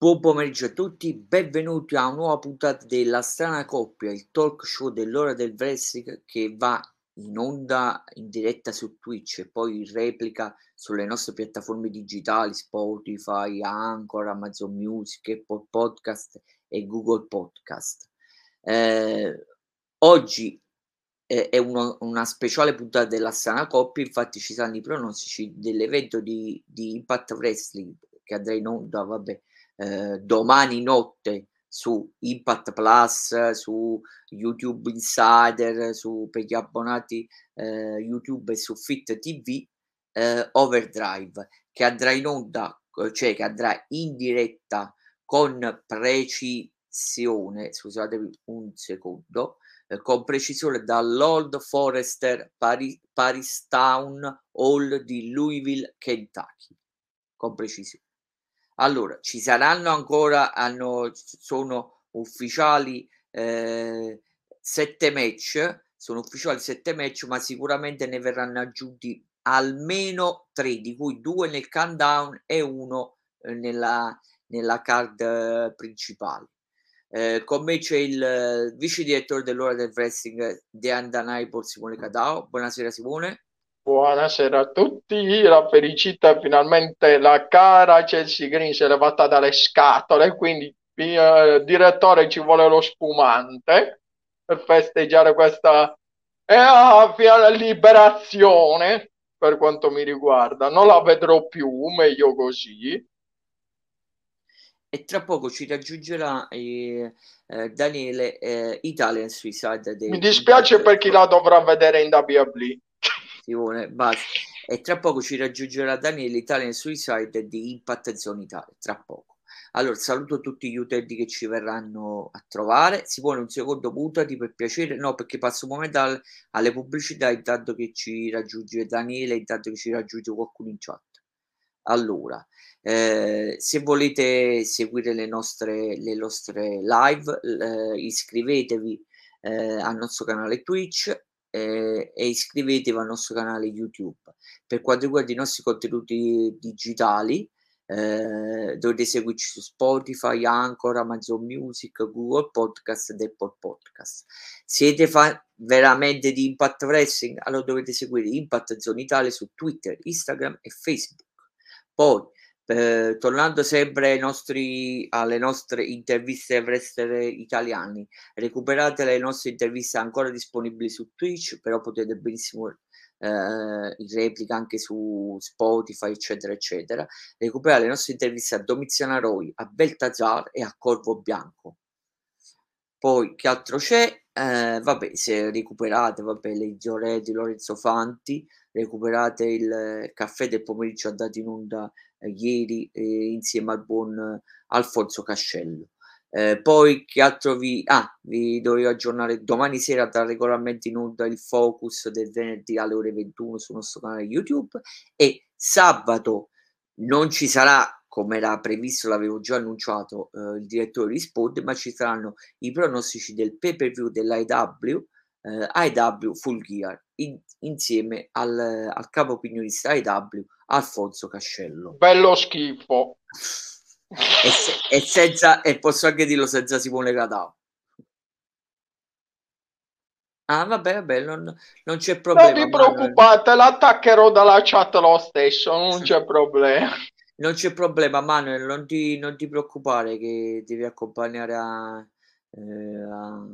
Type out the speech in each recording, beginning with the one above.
Buon pomeriggio a tutti, benvenuti a una nuova puntata della Strana Coppia, il talk show dell'ora del wrestling che va in onda in diretta su Twitch e poi in replica sulle nostre piattaforme digitali Spotify, Anchor, Amazon Music, Apple Podcast e Google Podcast. Eh, oggi è, è uno, una speciale puntata della Strana Coppia, infatti ci saranno i pronostici dell'evento di, di Impact Wrestling che andrà in onda, vabbè, eh, domani notte su Impact Plus, su YouTube Insider, su, per gli abbonati eh, YouTube e su Fit TV eh, Overdrive che andrà in onda, cioè che andrà in diretta con precisione, scusatemi un secondo, eh, con precisione dall'Old Forester Paris, Paris Town Hall di Louisville, Kentucky, con precisione. Allora, ci saranno ancora, hanno, sono ufficiali eh, sette match, sono ufficiali sette match, ma sicuramente ne verranno aggiunti almeno tre, di cui due nel countdown e uno eh, nella, nella card eh, principale. Eh, con me c'è il eh, vice direttore dell'ora del wrestling di Andanaipo, Simone Cadao. Buonasera Simone. Buonasera a tutti, la felicità finalmente la cara Chelsea Green si è levata dalle scatole, quindi eh, direttore ci vuole lo spumante per festeggiare questa eh, liberazione per quanto mi riguarda. Non la vedrò più, meglio così. E tra poco ci raggiungerà eh, eh, Daniele eh, Italian Suicide. Mi dispiace per chi la dovrà vedere in WWE. Simone, basta. E tra poco ci raggiungerà Daniele Italian Suicide di Impact Zone Italia, tra poco. Allora, saluto tutti gli utenti che ci verranno a trovare. Si pone un secondo mutati per piacere? No, perché passo un momento al, alle pubblicità intanto che ci raggiunge Daniele, intanto che ci raggiunge qualcuno in chat. Allora, eh, se volete seguire le nostre, le nostre live, eh, iscrivetevi eh, al nostro canale Twitch eh, e iscrivetevi al nostro canale YouTube. Per quanto riguarda i nostri contenuti digitali, eh, dovete seguirci su Spotify, Anchor, Amazon Music, Google Podcast ed Apple Podcast. Siete fan veramente di Impact Wrestling? Allora dovete seguire Impact Zone Italia su Twitter, Instagram e Facebook. Poi eh, tornando sempre nostri, alle nostre interviste wrestler italiani, recuperate le nostre interviste ancora disponibili su Twitch, però potete benissimo eh, in replica anche su Spotify, eccetera, eccetera. Recuperate le nostre interviste a Domiziana Roy, a Beltazar e a Corvo Bianco. Poi che altro c'è? Eh, vabbè, se recuperate, vabbè, le Giore di Lorenzo Fanti, recuperate il caffè del pomeriggio andato in onda eh, ieri eh, insieme al buon Alfonso Cascello. Eh, poi che altro vi, ah, vi dovevo aggiornare domani sera da regolarmente in onda il focus del venerdì alle ore 21 sul nostro canale YouTube e sabato non ci sarà come era previsto, l'avevo già annunciato eh, il direttore risponde, ma ci saranno i pronostici del pay per view dell'IW eh, IW Full Gear in, insieme al, al capo opinionista IW Alfonso Cascello. Bello schifo. e, se, e, senza, e posso anche dirlo senza Simone Cadao. Ah, vabbè, vabbè, non, non c'è problema. Non ti preoccupate, l'attaccherò dalla chat lo stesso, non c'è problema. Non c'è problema, Manuel, non ti, non ti preoccupare che devi accompagnare a, eh, a,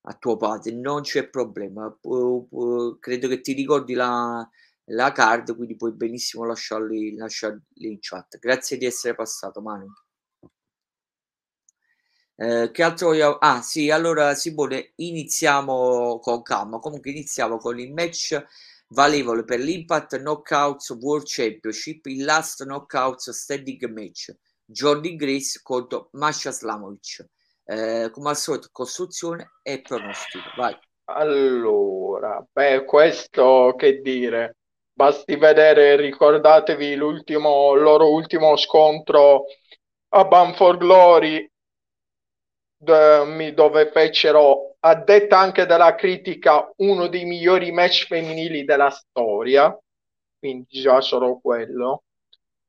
a tuo padre, non c'è problema. Pu- pu- credo che ti ricordi la, la card, quindi puoi benissimo lasciarli, lasciarli in chat. Grazie di essere passato, Manu. Eh, che altro vogliamo? Ah, sì, allora Simone, iniziamo con calma. Comunque iniziamo con il match valevole per l'Impact Knockouts World Championship, il last Knockouts standing match. Jordi Grace contro Masha Slamovic. Eh, come al solito, costruzione e pronostico. Vai. Allora, beh, questo che dire Basti vedere, ricordatevi l'ultimo, loro ultimo scontro a Banford Glory dove fecero, a detta anche della critica, uno dei migliori match femminili della storia, quindi già solo quello.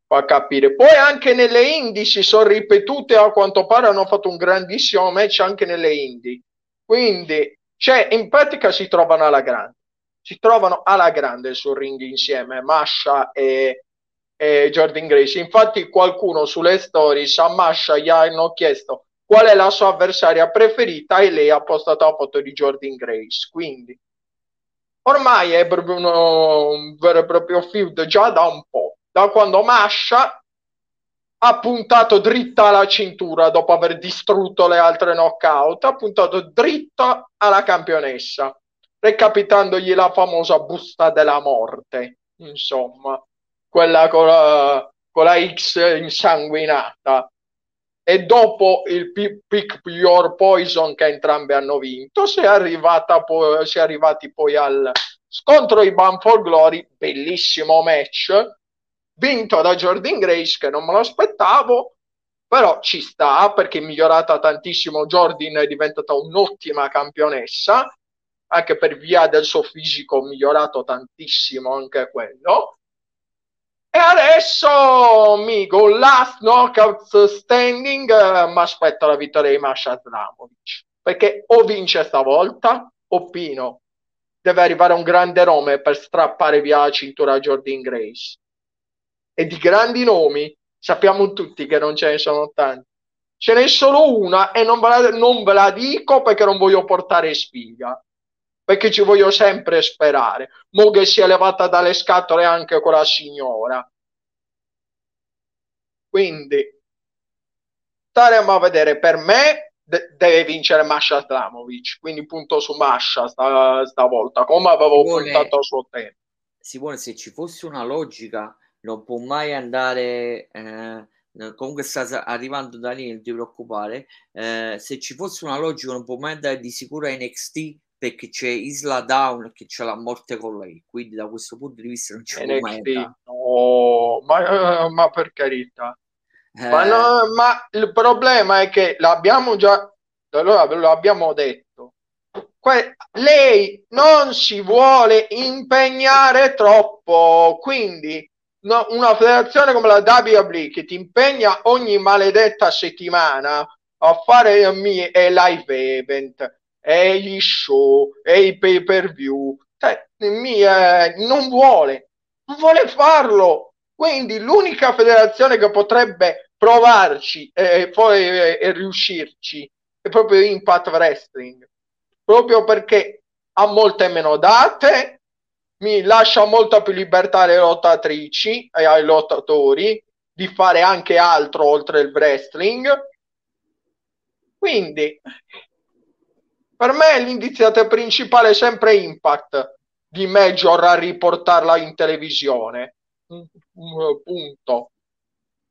fa capire. Poi anche nelle indie si sono ripetute, a quanto pare hanno fatto un grandissimo match anche nelle indie. Quindi, cioè, in pratica si trovano alla grande. Si trovano alla grande sul ring insieme, Masha e, e Jordan Grace. Infatti qualcuno sulle stories a Masha gli hanno chiesto qual è la sua avversaria preferita e lei ha postato la foto di Jordan Grace. Quindi, ormai è proprio uno, un vero e proprio feud già da un po', da quando Masha ha puntato dritta alla cintura dopo aver distrutto le altre knockout, ha puntato dritta alla campionessa, recapitandogli la famosa busta della morte, insomma, quella con la, con la X insanguinata. E dopo il Pick Your Poison che entrambi hanno vinto, si è, arrivata poi, si è arrivati poi al scontro di Bound for Glory, bellissimo match, vinto da Jordan Grace che non me lo aspettavo, però ci sta perché è migliorata tantissimo. Jordan è diventata un'ottima campionessa, anche per via del suo fisico migliorato tantissimo anche quello. E adesso, amico, last knockout standing, uh, mi aspetto la vittoria di Masha Aslamovic, perché o vince stavolta o Pino deve arrivare un grande nome per strappare via la cintura a Jordan Grace e di grandi nomi sappiamo tutti che non ce ne sono tanti. Ce n'è solo una e non ve la, non ve la dico perché non voglio portare sfiga, perché ci voglio sempre sperare. Mo che si è levata dalle scatole anche quella signora. Quindi staremo a vedere per me de- deve vincere Masha Slamovic quindi punto su Masha sta- stavolta come avevo Simone, puntato a suo tempo Simone se ci fosse una logica non può mai andare. Eh, comunque sta arrivando da lì, non ti preoccupare. Eh, se ci fosse una logica, non può mai andare di sicuro a NXT perché c'è Isla Down che c'è la morte con lei. Quindi, da questo punto di vista, non ci NXT, può mai andare. No, ma, ma per carità. Eh... Ma, no, ma il problema è che l'abbiamo già allora ve lo abbiamo detto. Que- lei non si vuole impegnare troppo, quindi no, una federazione come la WWE che ti impegna ogni maledetta settimana a fare i live event e gli show e i pay per view cioè, eh, non vuole non vuole farlo. Quindi l'unica federazione che potrebbe provarci e poi e riuscirci è proprio Impact Wrestling. Proprio perché ha molte meno date mi lascia molta più libertà alle lottatrici e ai lottatori di fare anche altro oltre il wrestling. Quindi, per me l'indiziata principale è sempre Impact di Major a riportarla in televisione. Punto.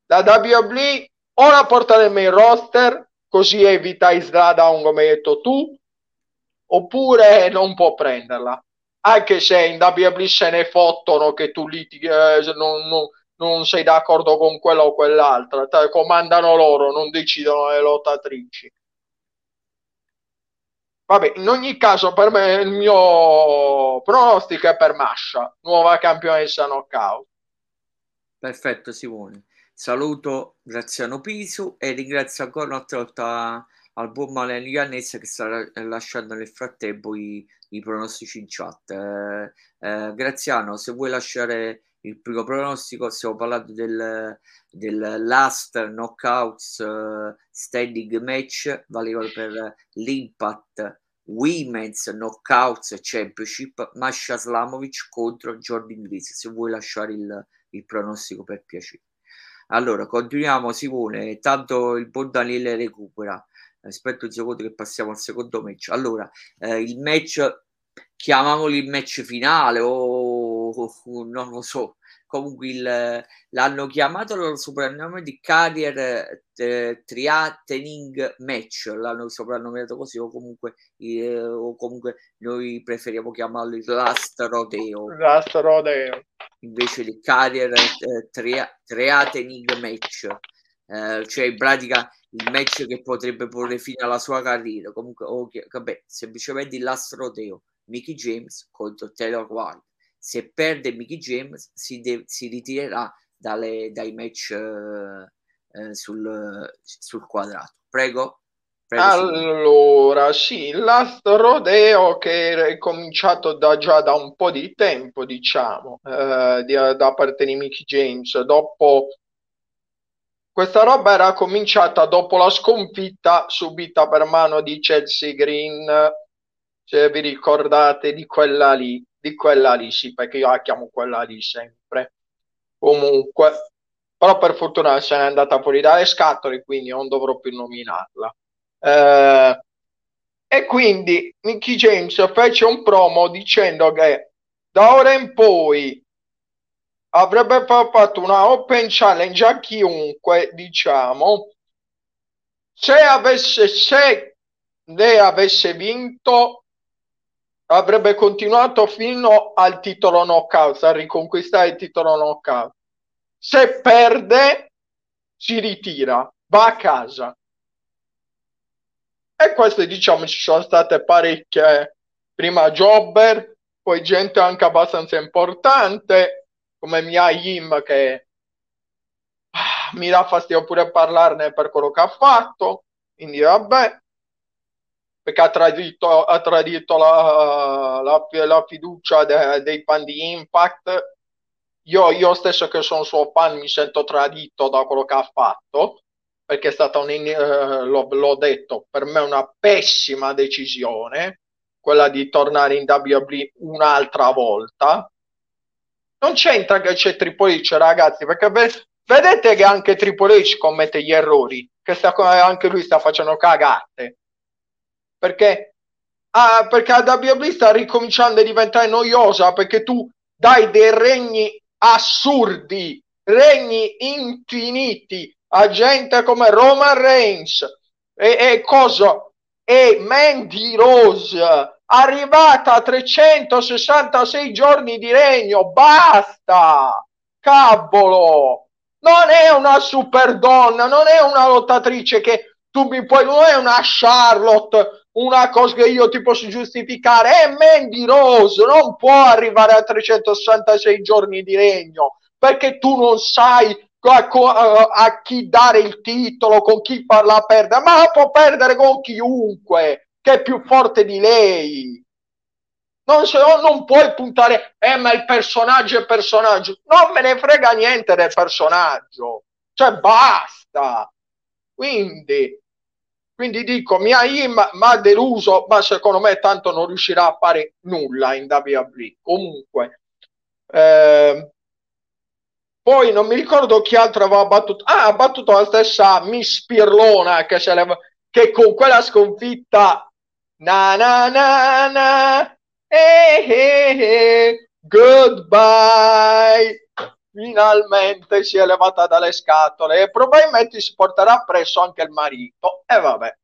La WWE o la porta nel main roster, così evita Isla Down come hai detto tu, oppure non può prenderla anche se in WWE se ne fottono che tu litighi, eh, non, non, non, sei d'accordo con quella o quell'altra, comandano loro, non decidono le lottatrici. Vabbè, in ogni caso per me il mio pronostico è per Masha, nuova campionessa knockout. Perfetto Simone. Saluto Graziano Pisu e ringrazio ancora un'altra volta al buon Maleni Iannese che sta lasciando nel frattempo i, i pronostici in chat. Eh, eh, Graziano, se vuoi lasciare il primo pronostico, stiamo parlando del, del last knockouts uh, standing match, valeva per l'Impact Women's Knockouts Championship, Masha Slamovic contro Jordan Grease. Se vuoi lasciare il, il pronostico per piacere. Allora, continuiamo Simone, tanto il buon Daniele recupera aspetto un secondo che passiamo al secondo match. Allora, eh, il match, chiamiamolo il match finale o, o non lo so, comunque il, l'hanno chiamato il soprannome di Carrier eh, Triatening Match, l'hanno soprannominato così o comunque, eh, o comunque noi preferiamo chiamarlo il Last Rodeo. Last Rodeo. Invece di Carrier eh, tria, Triatening Match. Eh, cioè in pratica il match che potrebbe porre fine alla sua carriera. Comunque, okay, vabbè, semplicemente il last rodeo Mickey James contro Taylor White. Se perde Mickey James, si, de- si ritirerà dalle, dai match eh, eh, sul, sul quadrato. Prego. Allora, sì, Last Rodeo che è cominciato da, già da un po' di tempo, diciamo, eh, di, da parte di Mickey James. Dopo questa roba era cominciata dopo la sconfitta subita per mano di Chelsea Green, se vi ricordate di quella lì, di quella lì, sì, perché io la chiamo quella lì sempre. Comunque, però per fortuna se n'è andata fuori dalle scatole, quindi non dovrò più nominarla. Eh, e quindi Mickey James fece un promo dicendo che da ora in poi avrebbe fatto una open challenge a chiunque, diciamo, se avesse, se lei avesse vinto, avrebbe continuato fino al titolo knockout, a riconquistare il titolo knockout. Se perde, si ritira, va a casa. E queste, diciamo, ci sono state parecchie, prima jobber, poi gente anche abbastanza importante, come Mia Yim, che ah, mi dà fastidio pure parlarne per quello che ha fatto, quindi vabbè, perché ha tradito, ha tradito la, la, la fiducia de, dei fan di Impact. Io, io stesso che sono suo fan mi sento tradito da quello che ha fatto perché è stata un, eh, l'ho, l'ho, detto, per me una pessima decisione, quella di tornare in WWE un'altra volta. Non c'entra che c'è Triple H, ragazzi, perché ve- vedete che anche Triple H commette gli errori, che sta, anche lui sta facendo cagate. Perché, ah, perché la WWE sta ricominciando a diventare noiosa, perché tu dai dei regni assurdi, regni infiniti a gente come Roman Reigns. E, e cosa? E Mandy Rose arrivata a 366 giorni di regno basta cavolo. Non è una super donna non è una lottatrice che tu mi puoi non è una Charlotte una cosa che io ti posso giustificare è Mandy Rose non può arrivare a 366 giorni di regno perché tu non sai a, a, chi dare il titolo, con chi farla perdere, ma la può perdere con chiunque che è più forte di lei. Non, se, non puoi puntare, eh, ma il personaggio è personaggio. Non me ne frega niente del personaggio. Cioè, basta. Quindi, quindi dico, Mia Im mi ha deluso, ma secondo me tanto non riuscirà a fare nulla in WWE. Comunque, eh, poi non mi ricordo chi altro aveva battuto. Ah, ha battuto la stessa Miss Pirlona che, che con quella sconfitta. Na na na na. Eh, eh, eh, goodbye. Finalmente si è levata dalle scatole e probabilmente si porterà presso anche il marito. E vabbè,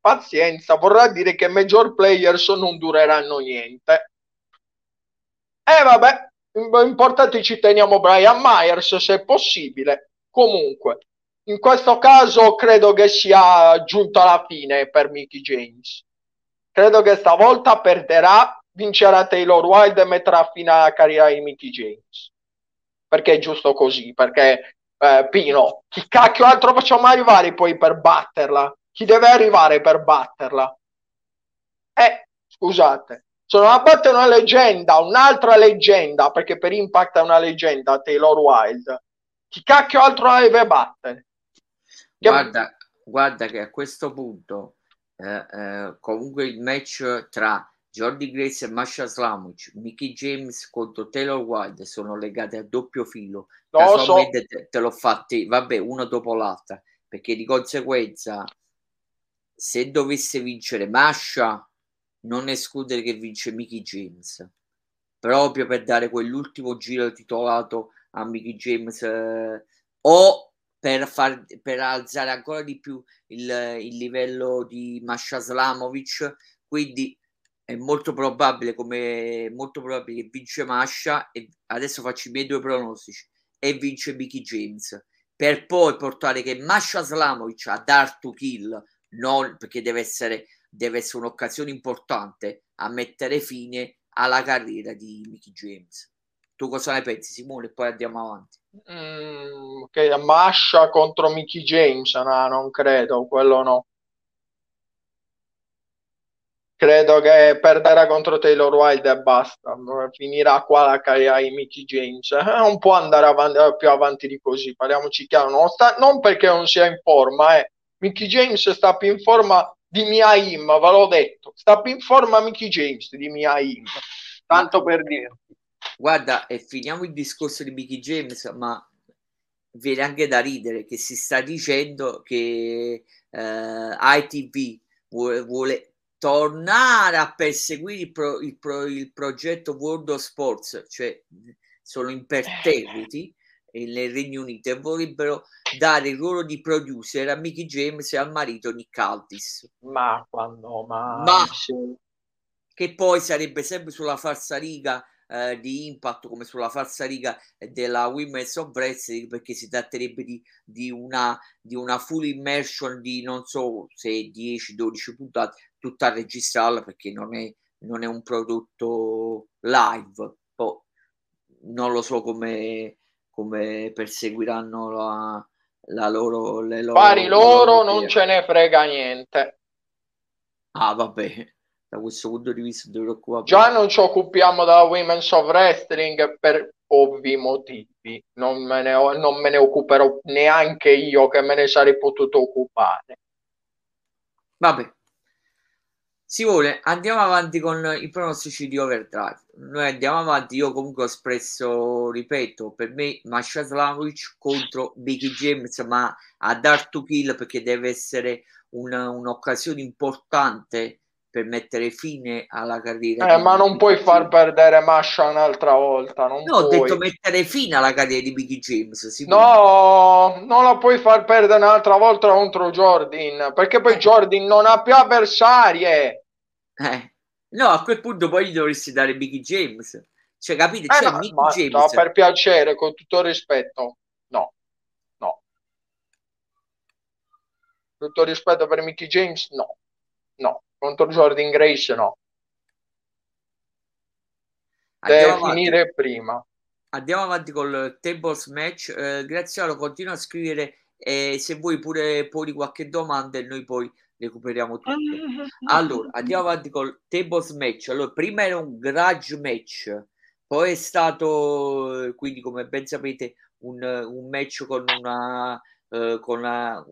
pazienza, vorrà dire che major players non dureranno niente. E vabbè, importante ci teniamo Brian Myers se possibile. Comunque, in questo caso credo che sia giunta la fine per Mickey James. Credo che stavolta perderà, vincerà Taylor Wilde e metterà fine alla carriera di Mickey James. Perché è giusto così, perché eh, Pino, chi cacchio altro facciamo arrivare poi per batterla? Chi deve arrivare per batterla? Eh, scusate, sono a battere una leggenda, un'altra leggenda, perché per Impact è una leggenda, Taylor Wilde. Chi cacchio altro la deve battere? Guarda, guarda che a questo punto eh, eh, comunque il match tra Jordi Grace e Masha Slamovic, Mickey James contro Taylor Wilde sono legati a doppio filo. No, so. te, te l'ho fatti, vabbè, uno dopo l'altra, perché di conseguenza se dovesse vincere Masha non escludere che vince Mickey James proprio per dare quell'ultimo giro titolato a Mickey James eh, o per, far, per alzare ancora di più il, il livello di Masha Slamovic quindi è molto probabile come molto probabile che vince Masha e adesso faccio i miei due pronostici e vince Mickey James per poi portare che Masha Slamovic a dar to kill non perché deve essere deve essere un'occasione importante a mettere fine alla carriera di Mickey James. Tu cosa ne pensi, Simone? Poi andiamo avanti. Mm, che Masha contro Mickey James, no, non credo, quello no. Credo che perderà contro Taylor Wilde e basta. Finirà qua la carriera di Mickey James. Eh, non può andare avanti, più avanti di così, parliamoci chiaro. Non, sta, non perché non sia in forma, eh. Mickey James sta più in forma di Miaim, ve l'ho detto. Sta più in forma Mickey James di Miaim. Tanto per dire. Guarda, e finiamo il discorso di Mickey James, ma viene anche da ridere che si sta dicendo che eh, ITV vuole, vuole, tornare a perseguire il, pro, il, pro, il, progetto World of Sports, cioè sono imperterriti nel Regno Unito e vorrebbero dare il ruolo di producer a Mickey James e al marito Nick Aldis. Ma quando mai? Ma che poi sarebbe sempre sulla falsa riga eh, di Impact come sulla falsa riga della Women's of Wrestling perché si tratterebbe di, di, una, di una full immersion di non so se 10-12 puntate tutta a registrarla perché non è, non è un prodotto live. Poi non lo so come, come perseguiranno la, la loro le loro, pari loro, loro non ce ne frega niente. Ah vabbè da questo punto di vista dovrò qua già non ci occupiamo della Women's of Wrestling per ovvi motivi. Non me, ne, non me ne occuperò neanche io che me ne sarei potuto occupare. Vabbè. Simone, andiamo avanti con i pronostici di Overdrive. Noi andiamo avanti, io comunque ho espresso, ripeto, per me Masha Slamovic contro Becky James, ma a dar to kill perché deve essere una, un'occasione importante per mettere fine alla carriera. Eh, ma non puoi far perdere Masha un'altra volta. Non no, puoi. ho detto mettere fine alla carriera di Biggie James. No, non la puoi far perdere un'altra volta contro Jordan, perché poi eh. Jordan non ha più avversarie. Eh. No, a quel punto poi gli dovresti dare Biggie James. Cioè, capite? Eh, ma, James. No, per piacere, con tutto il rispetto. No, no. Tutto rispetto per Mickey James, no. No contro Jordan Grace no. Deve finire prima. Andiamo avanti col tables match. Eh, Graziano continua a scrivere e se vuoi pure poni qualche domanda e noi poi recuperiamo tutto. Allora, andiamo avanti col tables match. Allora, prima era un garage match, poi è stato, quindi come ben sapete, un, un match con una, uh, con una,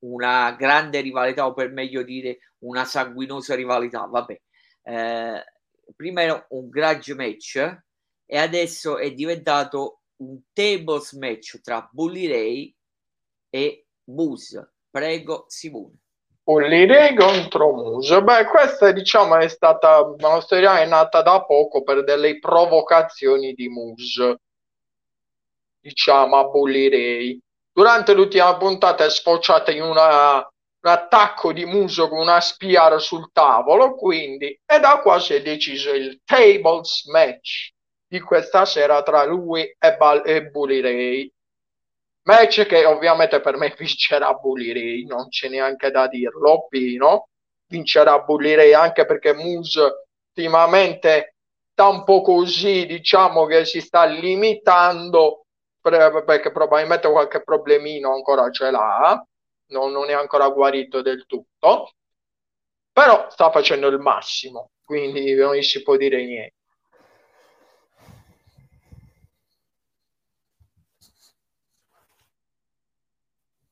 una grande rivalità, o per meglio dire una sanguinosa rivalità. Vabbè, eh, prima era un grudge match e adesso è diventato un tables match tra Bully Ray e Moose. Prego, Simone. Bully Ray contro Moose. Beh, questa diciamo è stata una storia è nata da poco per delle provocazioni di Moose. Diciamo a Bully Ray Durante l'ultima puntata è sfociata in una, un attacco di muso con una spiara sul tavolo, quindi, e da qua si è deciso il tables match di questa sera tra lui e, Bal- e Bully Ray. Match che ovviamente per me vincerà Bully Ray, non c'è neanche da dirlo, Pino. Vincerà Bully Ray anche perché Moose ultimamente sta un po' così, diciamo che si sta limitando perché probabilmente qualche problemino ancora ce l'ha, non, non è ancora guarito del tutto, però sta facendo il massimo, quindi non gli si può dire niente.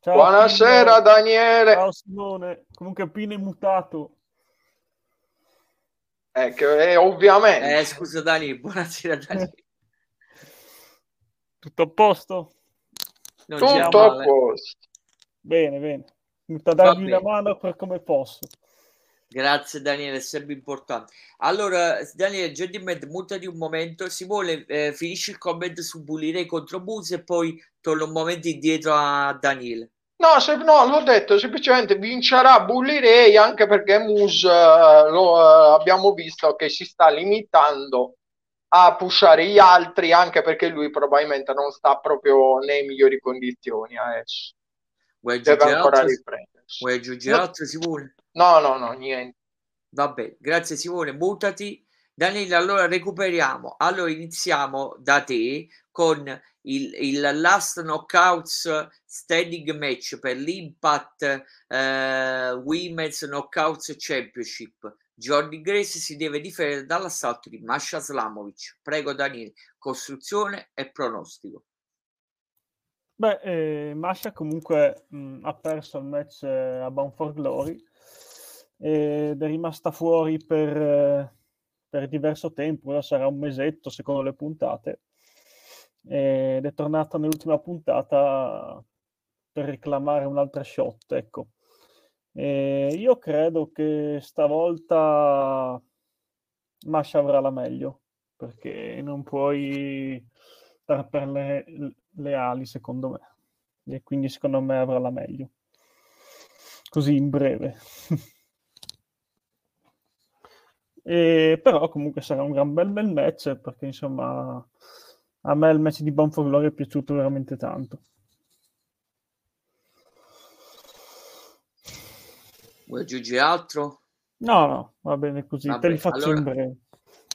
Ciao, Buonasera Pino. Daniele. Ciao Simone, comunque Pino è mutato. Ecco, eh, ovviamente. Eh, scusa Dani, buonasera Dani. Tutto a posto? Non Tutto a posto. Bene, bene. Sta darmi una mano per come posso. Grazie Daniele, è sempre importante. Allora, Daniele, Gentleman, mutati un momento. Simone, eh, finisci il comment su Bulire contro Bus e poi torno un momento indietro a Daniele. No, se, no, l'ho detto, semplicemente vincerà Bullirei anche perché Mus uh, lo uh, abbiamo visto che si sta limitando a pushare gli altri anche perché lui probabilmente non sta proprio nelle migliori condizioni adesso. Vuoi Deve ancora altro? riprendersi. Vuoi aggiungere no. altro Simone? No, no, no, niente. Vabbè, grazie Simone, mutati Daniele, allora recuperiamo. Allora iniziamo da te con il, il last knockouts standing match per l'Impact eh, Women's Knockouts Championship. Jordi Grace si deve difendere dall'assalto di Masha Slamovic. Prego Daniele, costruzione e pronostico. Beh, eh, Masha comunque mh, ha perso il match eh, a Bound for Glory ed è rimasta fuori per, eh, per diverso tempo, ora sarà un mesetto secondo le puntate, ed è tornata nell'ultima puntata per reclamare un'altra shot, ecco. E io credo che stavolta Masha avrà la meglio, perché non puoi stare per le, le ali, secondo me. E quindi secondo me avrà la meglio. Così in breve. e, però comunque sarà un gran bel bel match perché insomma a me il match di Bound Glory è piaciuto veramente tanto. Vuoi aggiungere altro? No, no, va bene così, Vabbè, te li faccio allora... in breve.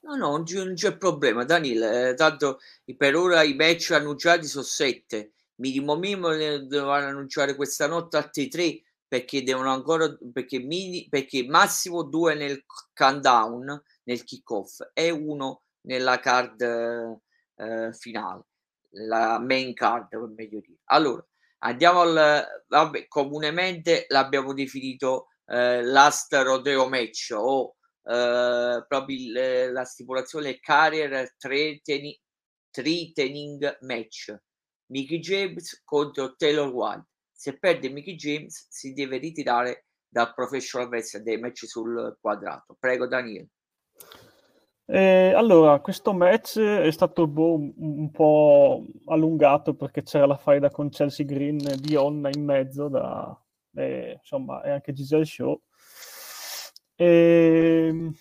No, no, non c'è, non c'è problema, Daniele. Eh, tanto per ora i match annunciati sono sette. Minimo minimo ne dovranno annunciare questa notte altri tre perché devono ancora perché, mini, perché massimo due nel countdown, nel kickoff e uno nella card eh, finale, la main card, per meglio dire. Allora, andiamo al vabbè, comunemente l'abbiamo definito eh, last rodeo match o eh, proprio il, la stipulazione carrier threatening, threatening match. Mickey James contro Taylor White se perde Mickey James si deve ritirare dal professional wrestling dei match sul quadrato. Prego Daniele eh, allora, questo match è stato boh, un po' allungato perché c'era la faida con Chelsea Green di Onna in mezzo, da, eh, insomma, e anche Giselle Show. E, ehm,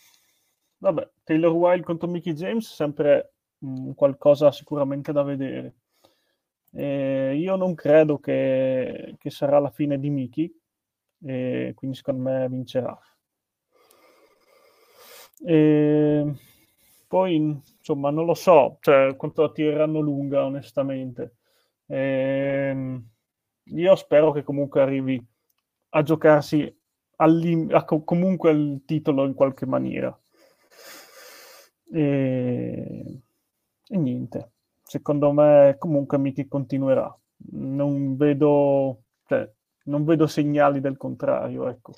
vabbè, Taylor Wilde contro Mickey James, sempre mh, qualcosa sicuramente da vedere. E io non credo che, che, sarà la fine di Mickey, e quindi secondo me vincerà. E poi, insomma, non lo so cioè, quanto la tireranno lunga, onestamente. E, io spero che comunque arrivi a giocarsi a comunque il titolo in qualche maniera. E, e niente, secondo me comunque Miki continuerà. Non vedo, cioè, non vedo segnali del contrario, ecco.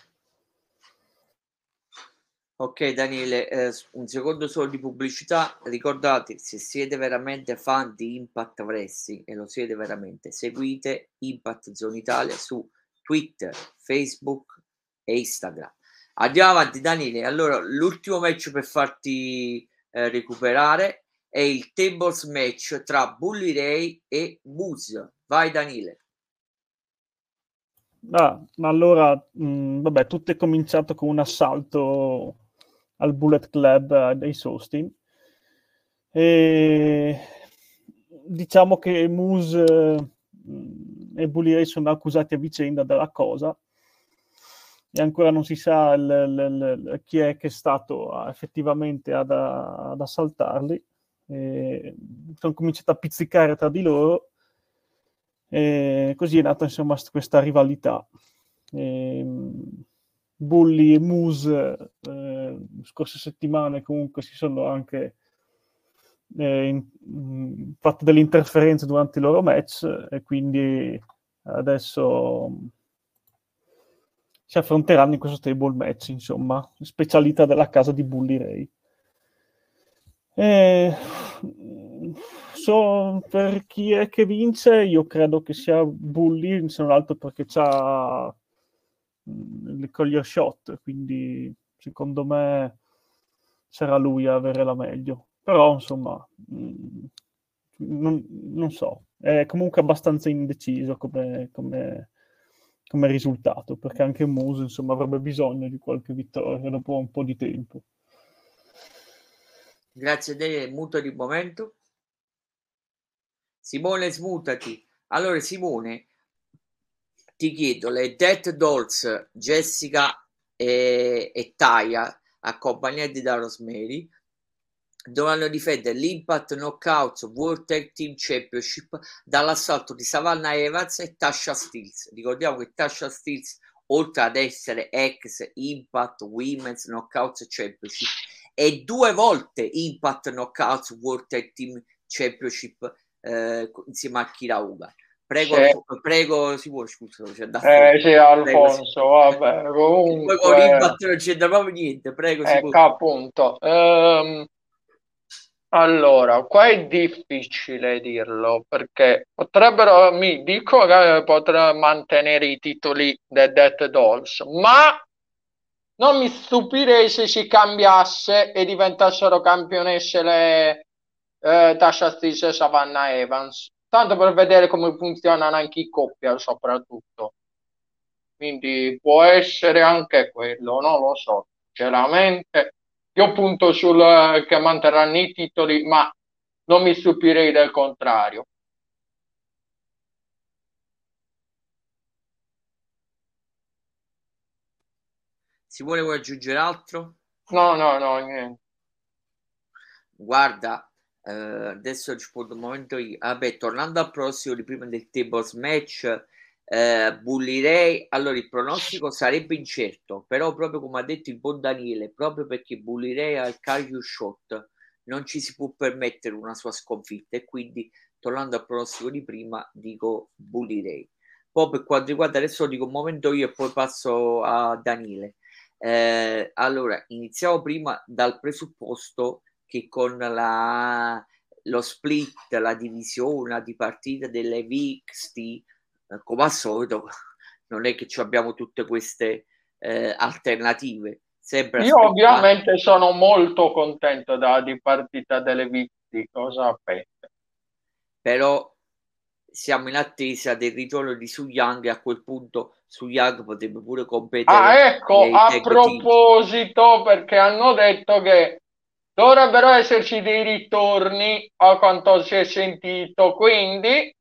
Ok Daniele, eh, un secondo solo di pubblicità, ricordate se siete veramente fan di Impact Wrestling e lo siete veramente, seguite Impact Zone Italia su Twitter, Facebook e Instagram. Andiamo avanti Daniele, allora l'ultimo match per farti eh, recuperare è il tables match tra Bully Ray e Moose. Vai Daniele. Ah, allora, mh, mm, vabbè, tutto è cominciato con un assalto al Bullet Club eh, dei Sostin. E diciamo che Moose e Bully Ray sono accusati a vicenda della cosa e ancora non si sa il, il, il, chi è che è stato uh, effettivamente ad, ad assaltarli. E sono cominciati a pizzicare tra di loro e così è nata insomma questa rivalità. E, Bully e Moose eh, scorse settimane comunque si sono anche eh, in, fatto delle interferenze durante i loro match e quindi adesso si affronteranno in questo table match, insomma, specialità della casa di Bully Ray. E... So, per chi è che vince, io credo che sia Bully, se non altro perché ha il collier shot, quindi secondo me sarà lui a avere la meglio. Però, insomma, mm, non, non so, è comunque abbastanza indeciso come, come come risultato, perché anche Moose insomma, avrebbe bisogno di qualche vittoria dopo un po' di tempo. Grazie te, muto di momento. Simone, smutati. Allora, Simone, ti chiedo, le Death Dolls, Jessica e, e Taya, accompagnati da Rosemary, dovranno difendere l'Impact Knockouts World Tag Team Championship dall'assalto di Savannah Evans e Tasha Steels. Ricordiamo che Tasha Steels, oltre ad essere ex Impact Women's Knockouts Championship, è due volte Impact Knockouts World Tag Team Championship eh, insieme a Kira Uga. Prego, sì. prego, si può, scusa, c'è da eh, sì, Alfonso, vabbè, comunque... Poi con Impact non c'entra proprio niente, prego, si ecco, può. appunto. Um, allora, qua è difficile dirlo perché potrebbero, mi dico che potrebbero mantenere i titoli dei Death Dolls, ma non mi stupirei se si cambiasse e diventassero campionesse le eh, Tasha Steels e Savannah Evans, tanto per vedere come funzionano anche i coppia soprattutto. Quindi può essere anche quello, non lo so, sinceramente io punto sul eh, che manterranno i titoli, ma non mi stupirei del contrario. Simone, vuoi aggiungere altro? No, no, no, niente. Guarda, eh, adesso rispondo un momento io. Vabbè, tornando al prossimo di prima del tables match, eh, bullirei. Allora il pronostico sarebbe incerto però proprio come ha detto il buon Daniele proprio perché bullirei al Cagliu Shot non ci si può permettere una sua sconfitta e quindi tornando al pronostico di prima dico bullirei. Poi per quanto riguarda adesso dico un momento io e poi passo a Daniele. Eh, allora iniziamo prima dal presupposto che con la, lo split la divisione la dipartita delle VXT come al solito non è che abbiamo tutte queste eh, alternative. Sempre Io ovviamente sono molto contento della dipartita delle vittime, cosa pensi? Però siamo in attesa del ritorno di Su Young e a quel punto Su Young potrebbe pure competere. Ah, ecco, a proposito, team. perché hanno detto che dovrebbero esserci dei ritorni a quanto si è sentito, quindi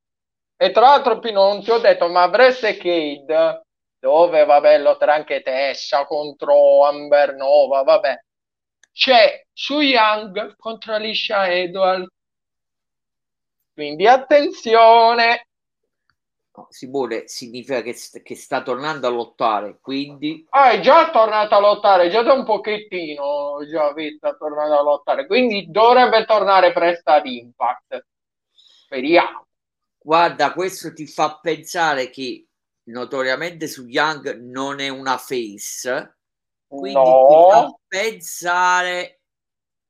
e tra l'altro, Pino, non ti ho detto, ma avreste Cade, dove, vabbè, lotterà anche Tessa contro Amber Nova, vabbè. C'è su Young contro Alicia Edward. Quindi attenzione. Simone significa che, che, sta tornando a lottare, quindi... Ah, è già tornato a lottare, già da un pochettino, già visto, è tornato a lottare, quindi dovrebbe tornare presto ad Impact. Speriamo. Guarda, questo ti fa pensare che notoriamente su Young non è una face, quindi no. ti fa pensare,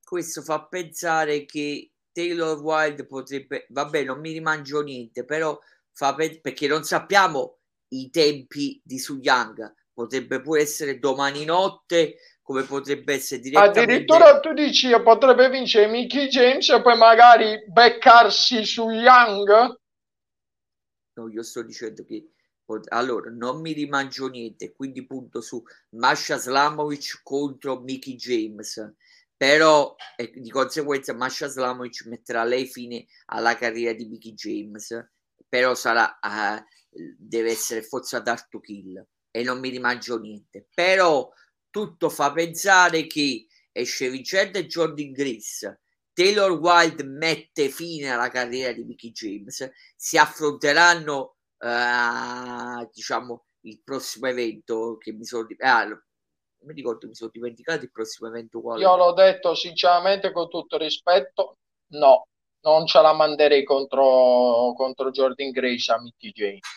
questo fa pensare che Taylor Wilde potrebbe, vabbè, non mi rimangio niente, però fa pe- perché non sappiamo i tempi di Su Young, potrebbe pure essere domani notte, come potrebbe essere direttamente... Addirittura tu dici potrebbe vincere Mickey James e poi magari beccarsi su Young? No, io sto dicendo che allora non mi rimangio niente, quindi punto su Masha Slamovic contro Mickey James. Però eh, di conseguenza Masha Slamovic metterà lei fine alla carriera di Mickey James. Però sarà uh, deve essere forzato to kill e non mi rimangio niente. Però tutto fa pensare che esce vincente Jordan Grace Taylor Wilde mette fine alla carriera di Mickey James, si affronteranno uh, diciamo il prossimo evento che mi sono ah, mi ricordo mi sono dimenticato il prossimo evento quale. io l'ho detto sinceramente con tutto rispetto no non ce la manderei contro, contro Jordan Grace a Mickey James.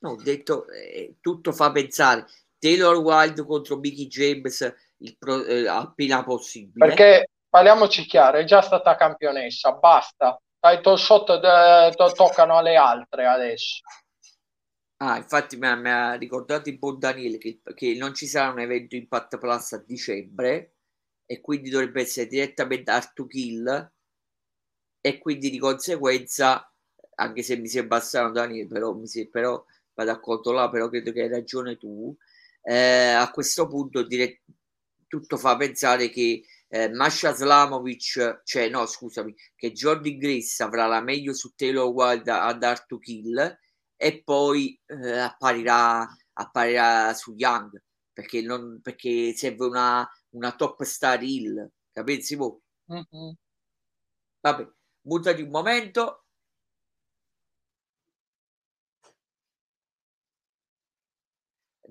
No, ho detto eh, tutto fa pensare. Taylor Wilde contro Mickey James il pro, eh, appena possibile. Perché parliamoci chiaro, è già stata campionessa, basta. Title shot de- to- toccano alle altre adesso. Ah, infatti mi ha, mi ha ricordato il buon Daniele che, che, non ci sarà un evento Impact Plus a dicembre e quindi dovrebbe essere direttamente Art to Kill e quindi di conseguenza, anche se mi sembra strano Daniele, però, mi si, però vado a controllare, però credo che hai ragione tu, eh, a questo punto dire, tutto fa pensare che eh, Masha Slamovic, cioè no scusami, che Jordi Grace avrà la meglio su Taylor Wild ad Art to Kill e poi eh, apparirà, apparirà su Young perché, non, perché serve una, una top star hill, capite? Mm-hmm. Vabbè, buttati un momento.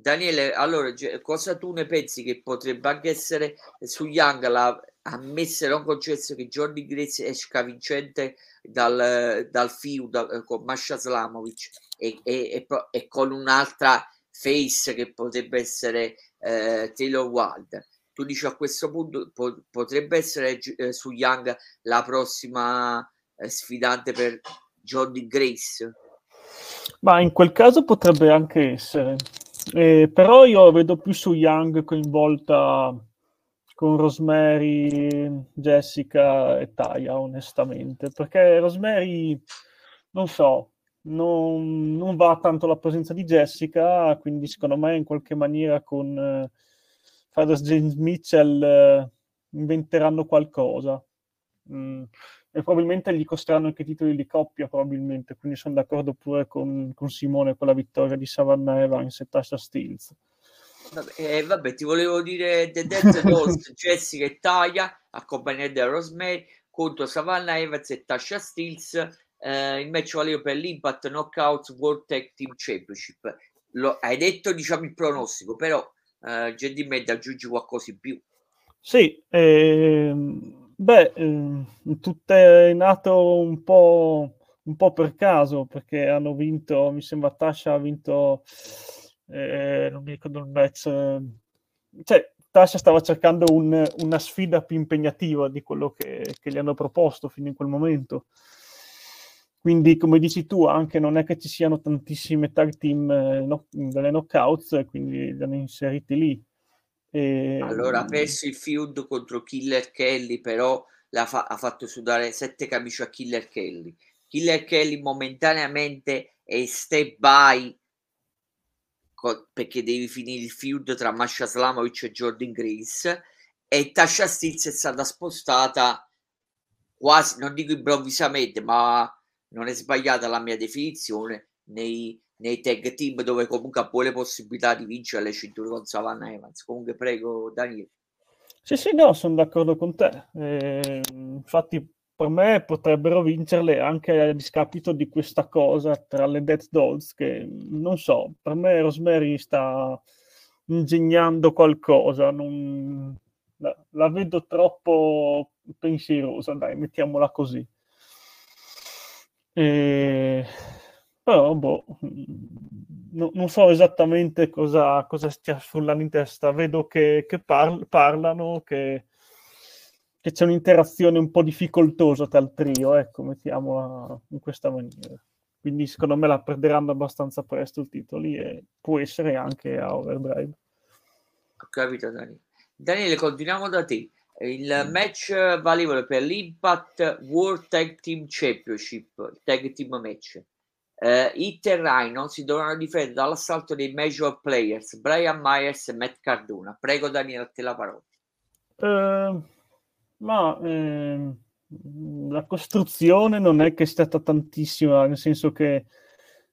Daniele, allora cosa tu ne pensi che potrebbe anche essere su Young la ammessa non concesso che Jordi Grace esca vincente dal, dal feud eh, con Masha Slamovic e, e, e, e, con un'altra face che potrebbe essere eh, Taylor Wild tu dici a questo punto po- potrebbe essere eh, su Young la prossima eh, sfidante per Jordi Grace? Ma in quel caso potrebbe anche essere eh, però io vedo più su Young coinvolta con Rosemary, Jessica e Taya, onestamente, perché Rosemary, non so, non, non, va tanto la presenza di Jessica, quindi secondo me in qualche maniera con eh, Fathers James Mitchell eh, inventeranno qualcosa. Mm, e probabilmente gli costeranno anche titoli di coppia, probabilmente, quindi sono d'accordo pure con, con Simone con la vittoria di Savannah Evans e Tasha Steels. Vabbè, eh, vabbè, ti volevo dire The Dead Dolls, Jessica e Taya, accompagnati da Rosemary, contro Savannah Evans e Tasha Steels. Eh, il match valeva per l'Impact Knockouts World Tag Team Championship. Lo, hai detto, diciamo, il pronostico, però eh, JD Med aggiungi qualcosa in più. Sì, ehm, beh, ehm, tutto è nato un po', un po' per caso, perché hanno vinto, mi sembra Tasha ha vinto eh, non mi ricordo il match, cioè Tasha stava cercando un, una sfida più impegnativa di quello che, che, gli hanno proposto fino in quel momento. Quindi, come dici tu, anche non è che ci siano tantissime tag team eh, no, delle knockouts, quindi li hanno inseriti lì. E... Allora ha perso il feud contro Killer Kelly, però fa- ha fatto sudare sette camicie a Killer Kelly. Killer Kelly momentaneamente è step by perché devi finire il feud tra Masha Slamovic e Jordan Grace e Tasha Stills è stata spostata quasi, non dico improvvisamente, ma non è sbagliata la mia definizione nei, nei tag team dove comunque ha poi le possibilità di vincere le cinture con Savannah Evans. Comunque prego Daniele. Sì, sì, no, sono d'accordo con te. Eh, infatti per me potrebbero vincerle anche a discapito di questa cosa tra le Death Dolls che non so, per me Rosemary sta ingegnando qualcosa, non... la, la, vedo troppo pensierosa, dai, mettiamola così. E... Però, boh, no, non so esattamente cosa, cosa stia frullando in testa, vedo che, che par- parlano, che che c'è un'interazione un po' difficoltosa tra il trio, ecco, mettiamola in questa maniera. Quindi secondo me la perderanno abbastanza presto il titolo e può essere anche a Overdrive. Ho capito Daniele. Daniele, continuiamo da te. Il mm. match valevole per l'Impact World Tag Team Championship, Tag Team Match. Uh, Hit e Rhino si dovranno difendere dall'assalto dei major players Brian Myers e Matt Cardona. Prego Daniele, a te la parola. Uh, ma eh, la costruzione non è che è stata tantissima, nel senso che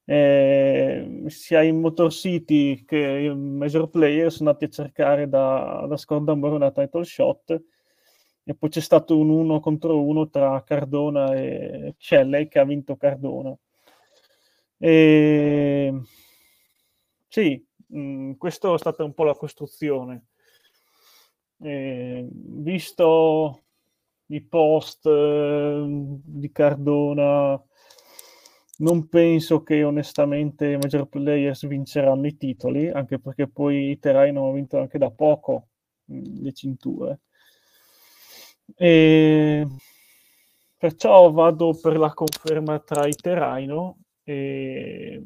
eh, sia in Motor City che in Major Player sono andati a cercare da, da Scordamore una title shot e poi c'è stato un uno contro uno tra Cardona e Shelley che ha vinto Cardona. E... Sì, mh, mm, questa è stata un po' la costruzione. Eh, visto i post eh, di Cardona, non penso che onestamente i Major Players vinceranno i titoli, anche perché poi i Terai hanno vinto anche da poco mm, le cinture. E perciò vado per la conferma tra i Teraino e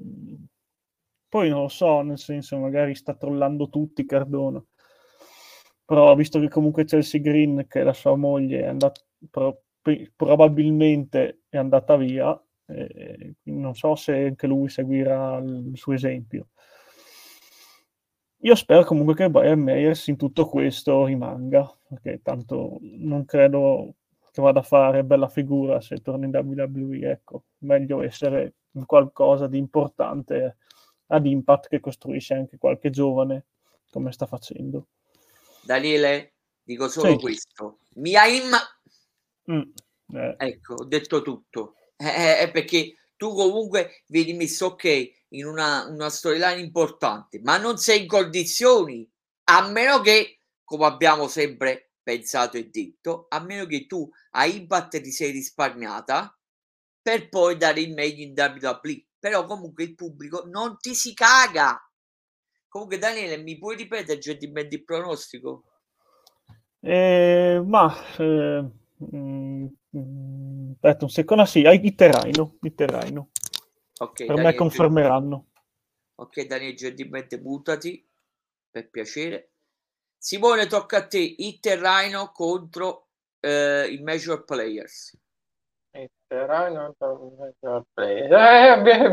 poi non lo so, nel senso magari sta trollando tutti Cardona però visto che comunque Chelsea Green, che è la sua moglie, è andata, pro, probabilmente è andata via, eh, non so se anche lui seguirà il suo esempio. Io spero comunque che Brian Meyers in tutto questo rimanga, perché tanto non credo che vada a fare bella figura se torna in WWE, ecco, meglio essere qualcosa di importante ad Impact che costruisce anche qualche giovane, come sta facendo. Daniele, dico solo sì. questo. Miaim Mm, eh. Ecco, ho detto tutto. Eh, eh, eh, perché tu comunque vieni messo ok in una, una storyline importante, ma non sei in condizioni, a meno che, come abbiamo sempre pensato e detto, a meno che tu a Impact ti sei risparmiata per poi dare il meglio in WWE. Però comunque il pubblico non ti si caga. Comunque Daniele, mi puoi ripetere gentilmente il pronostico? Eh, ma eh, mm, mm, aspetta un secondo, sì, il terreno, il terreno. Okay, per Daniele, me confermeranno. Ok, Daniele, gentilmente buttati, per piacere. Simone, tocca a te, il terreno contro eh, i Major Players. Eh,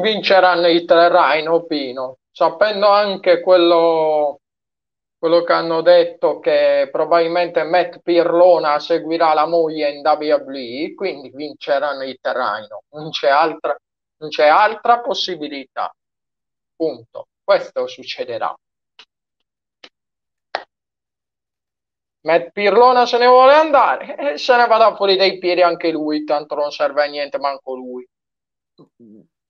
vinceranno i terreno, Pino, sapendo anche quello quello che hanno detto che probabilmente Matt Pirlona seguirà la moglie in WWE, quindi vinceranno il terreno. Non c'è altra, non c'è altra possibilità. Punto. Questo succederà. Matt Pirlona se ne vuole andare e se ne vada fuori dai piedi anche lui, tanto non serve a niente manco lui.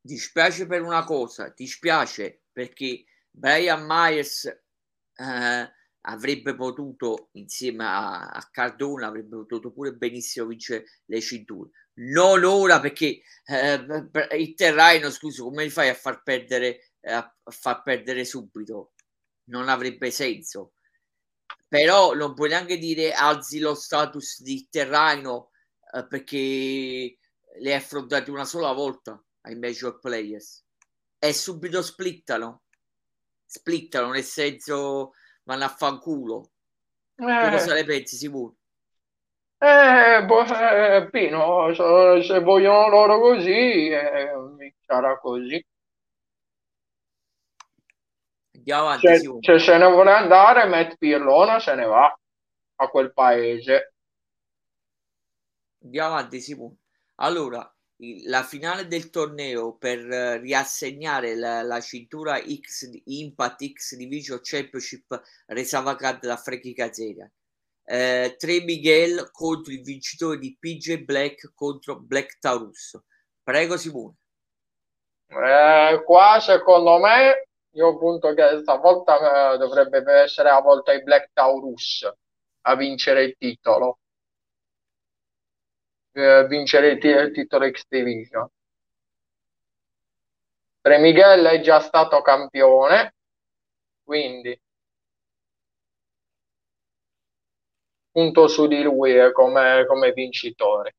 Dispiace per una cosa, dispiace perché Brian Myers eh, avrebbe potuto, insieme a, a Cardona, avrebbe potuto pure benissimo vincere le cinture. Non ora perché eh, il terreno, scusa, come fai a far perdere, a far perdere subito? Non avrebbe senso. Però non puoi neanche dire alzi lo status di terreno eh, perché le hai affrontate una sola volta ai major players e subito splittano splittano nel senso vanno a fanculo. Eh. Cosa ne pensi, Simone? Eh, boh, eh, Pino, se, se, vogliono loro così, eh, sarà così. Andiamo avanti, se, se, se ne vuole andare, Matt Pirlona se ne va a quel paese. Andiamo avanti, Simone. Allora, la finale del torneo per uh, riassegnare la, la, cintura X Impact X Division Championship resa vacante da Frankie Kazarian. Eh, Tre Miguel contro il vincitore di PJ Black contro Black Taurus. Prego Simone. Eh, qua secondo me io punto che stavolta eh, dovrebbe essere a volta i Black Taurus a vincere il titolo eh, vincere il, t- il titolo X Division. Pre Miguel è già stato campione, quindi punto su di lui come, come vincitore.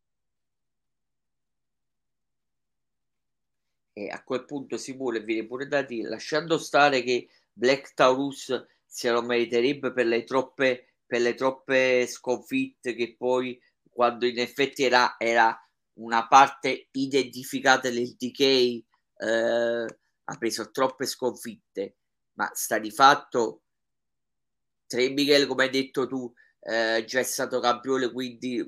E a quel punto si vuole viene pure da dire, lasciando stare che Black Taurus se lo meriterebbe per le troppe, per le troppe sconfitte che poi quando in effetti era, era una parte identificata del DK, eh, ha preso troppe sconfitte, ma sta di fatto Tre Miguel, come hai detto tu, eh, già è stato campione, quindi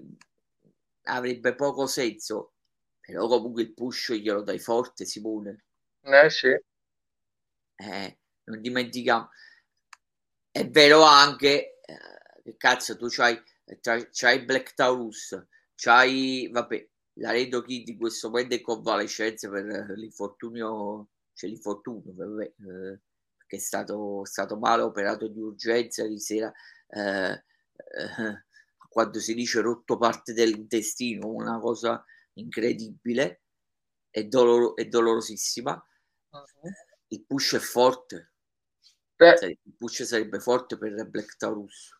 avrebbe poco senso, però comunque il push glielo dai forte, Simone. Eh sì. Eh, non dimentichiamo. È vero anche, eh, che cazzo, tu c'hai c'hai Black Taurus, c'hai, vabbè, la Redo Kid in questo momento è convalescenza per l'infortunio, c'è cioè l'infortunio, vabbè, eh, che è stato, stato male operato di urgenza di sera, eh, eh, quando si dice rotto parte dell'intestino, una cosa incredibile e, doloro, è dolorosissima. Uh-huh. Il push è forte. Beh. Il push sarebbe forte per Black Taurus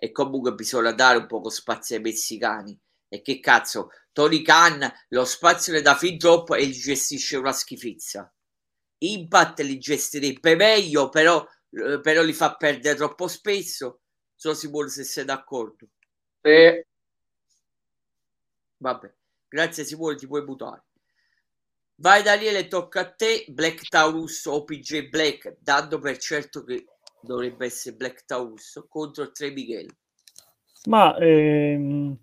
e comunque bisogna dare un poco spazio ai messicani. E che cazzo, Tony Khan lo spazio le dà fin troppo e gli gestisce una schifezza. Impact li gestirebbe meglio, però, eh, però li fa perdere troppo spesso. So Simone se sei d'accordo. Sì. Vabbè, grazie Simone, ti puoi buttare. Vai Daniele, tocca a te. Black Taurus OPJ Black, dando per certo che dovrebbe essere Black Taurus contro Tre Miguel. Ma ehm,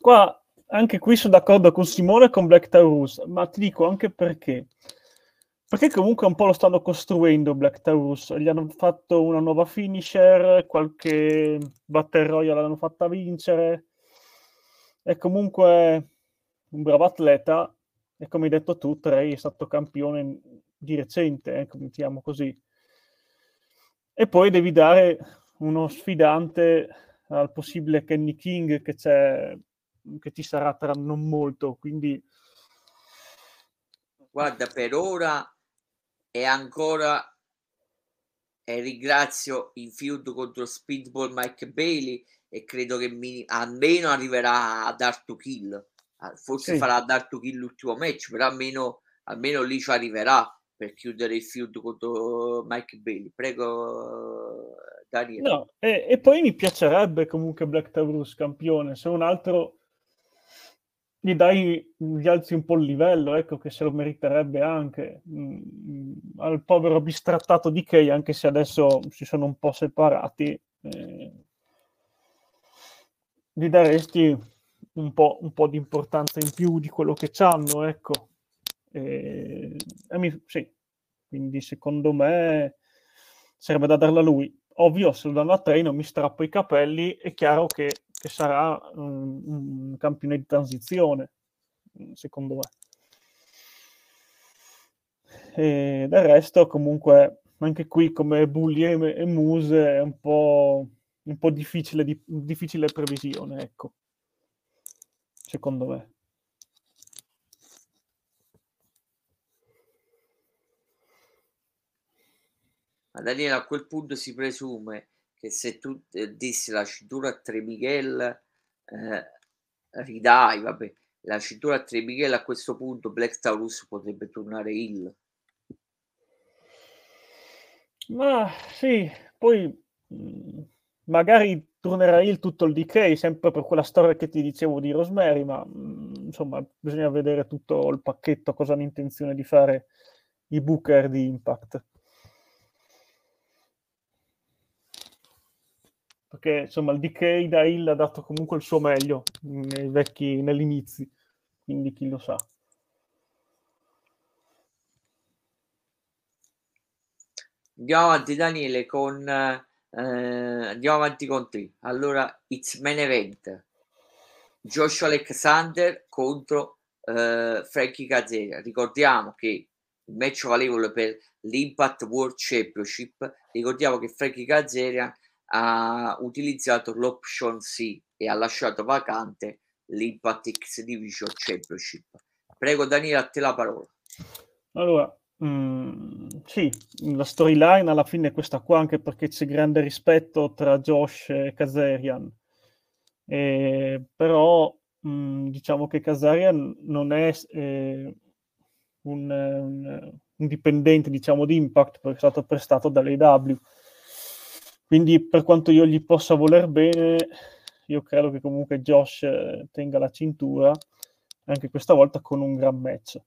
qua anche qui sono d'accordo con Simone con Black Taurus, ma ti dico anche perché. Perché comunque un po' lo stanno costruendo Black Taurus. Gli hanno fatto una nuova finisher, qualche Battle Royale l'hanno fatta vincere. È comunque un bravo atleta e come hai detto tu, Trey è stato campione di recente, eh, mettiamo così. E poi devi dare uno sfidante al possibile Kenny King che, c'è, che ci sarà tra non molto, quindi... Guarda, per ora è ancora e ringrazio il feud contro Speedball Mike Bailey e credo che mi, almeno arriverà a Dark to Kill. Forse sì. farà Dark to Kill l'ultimo match però almeno, almeno lì ci arriverà per chiudere il feud contro Mike Bailey. Prego Daniele. No, e, e, poi mi piacerebbe comunque Black Taurus campione se un altro gli dai, gli alzi un po' il livello, ecco che se lo meriterebbe anche mm, al povero bistrattato di Kay, anche se adesso si sono un po' separati, eh, gli daresti un po', un po', di importanza in più di quello che hanno, ecco. E, e sì, quindi secondo me sarebbe da darla a lui. Ovvio, se lo danno a Trey non mi strappo i capelli, è chiaro che che sarà un, un campione di transizione, secondo me. E del resto, comunque, anche qui come Bully e, e Muse è un po', un po difficile, di, difficile previsione, ecco, secondo me. Ma Daniele, a quel punto si presume che se tu eh, dissi la cintura a Tre Miguel eh, ridai, vabbè, la cintura a Tre Miguel a questo punto Black Taurus potrebbe tornare il Ma sì, poi mh, mm, magari tornerà il tutto il decay, sempre per quella storia che ti dicevo di Rosemary, ma mh, mm, insomma bisogna vedere tutto il pacchetto, cosa hanno intenzione di fare i booker di Impact. perché insomma il DK da Hill ha dato comunque il suo meglio nei vecchi, negli quindi chi lo sa. Andiamo avanti Daniele con eh, andiamo avanti con te. Allora, it's main event. Josh Alexander contro eh, Frankie Kazarian. Ricordiamo che il match valevole per l'Impact World Championship. Ricordiamo che Frankie Kazarian ha utilizzato l'option C e ha lasciato vacante l'Impact X Division Championship. Prego Daniele, a te la parola. Allora, mm, sì, la storyline alla fine è questa qua, anche perché c'è grande rispetto tra Josh e Kazarian. Eh, però mh, mm, diciamo che Kazarian non è eh, un, un, un, dipendente diciamo, di Impact perché è stato prestato dall'AW quindi per quanto io gli possa voler bene, io credo che comunque Josh eh, tenga la cintura anche questa volta con un gran match.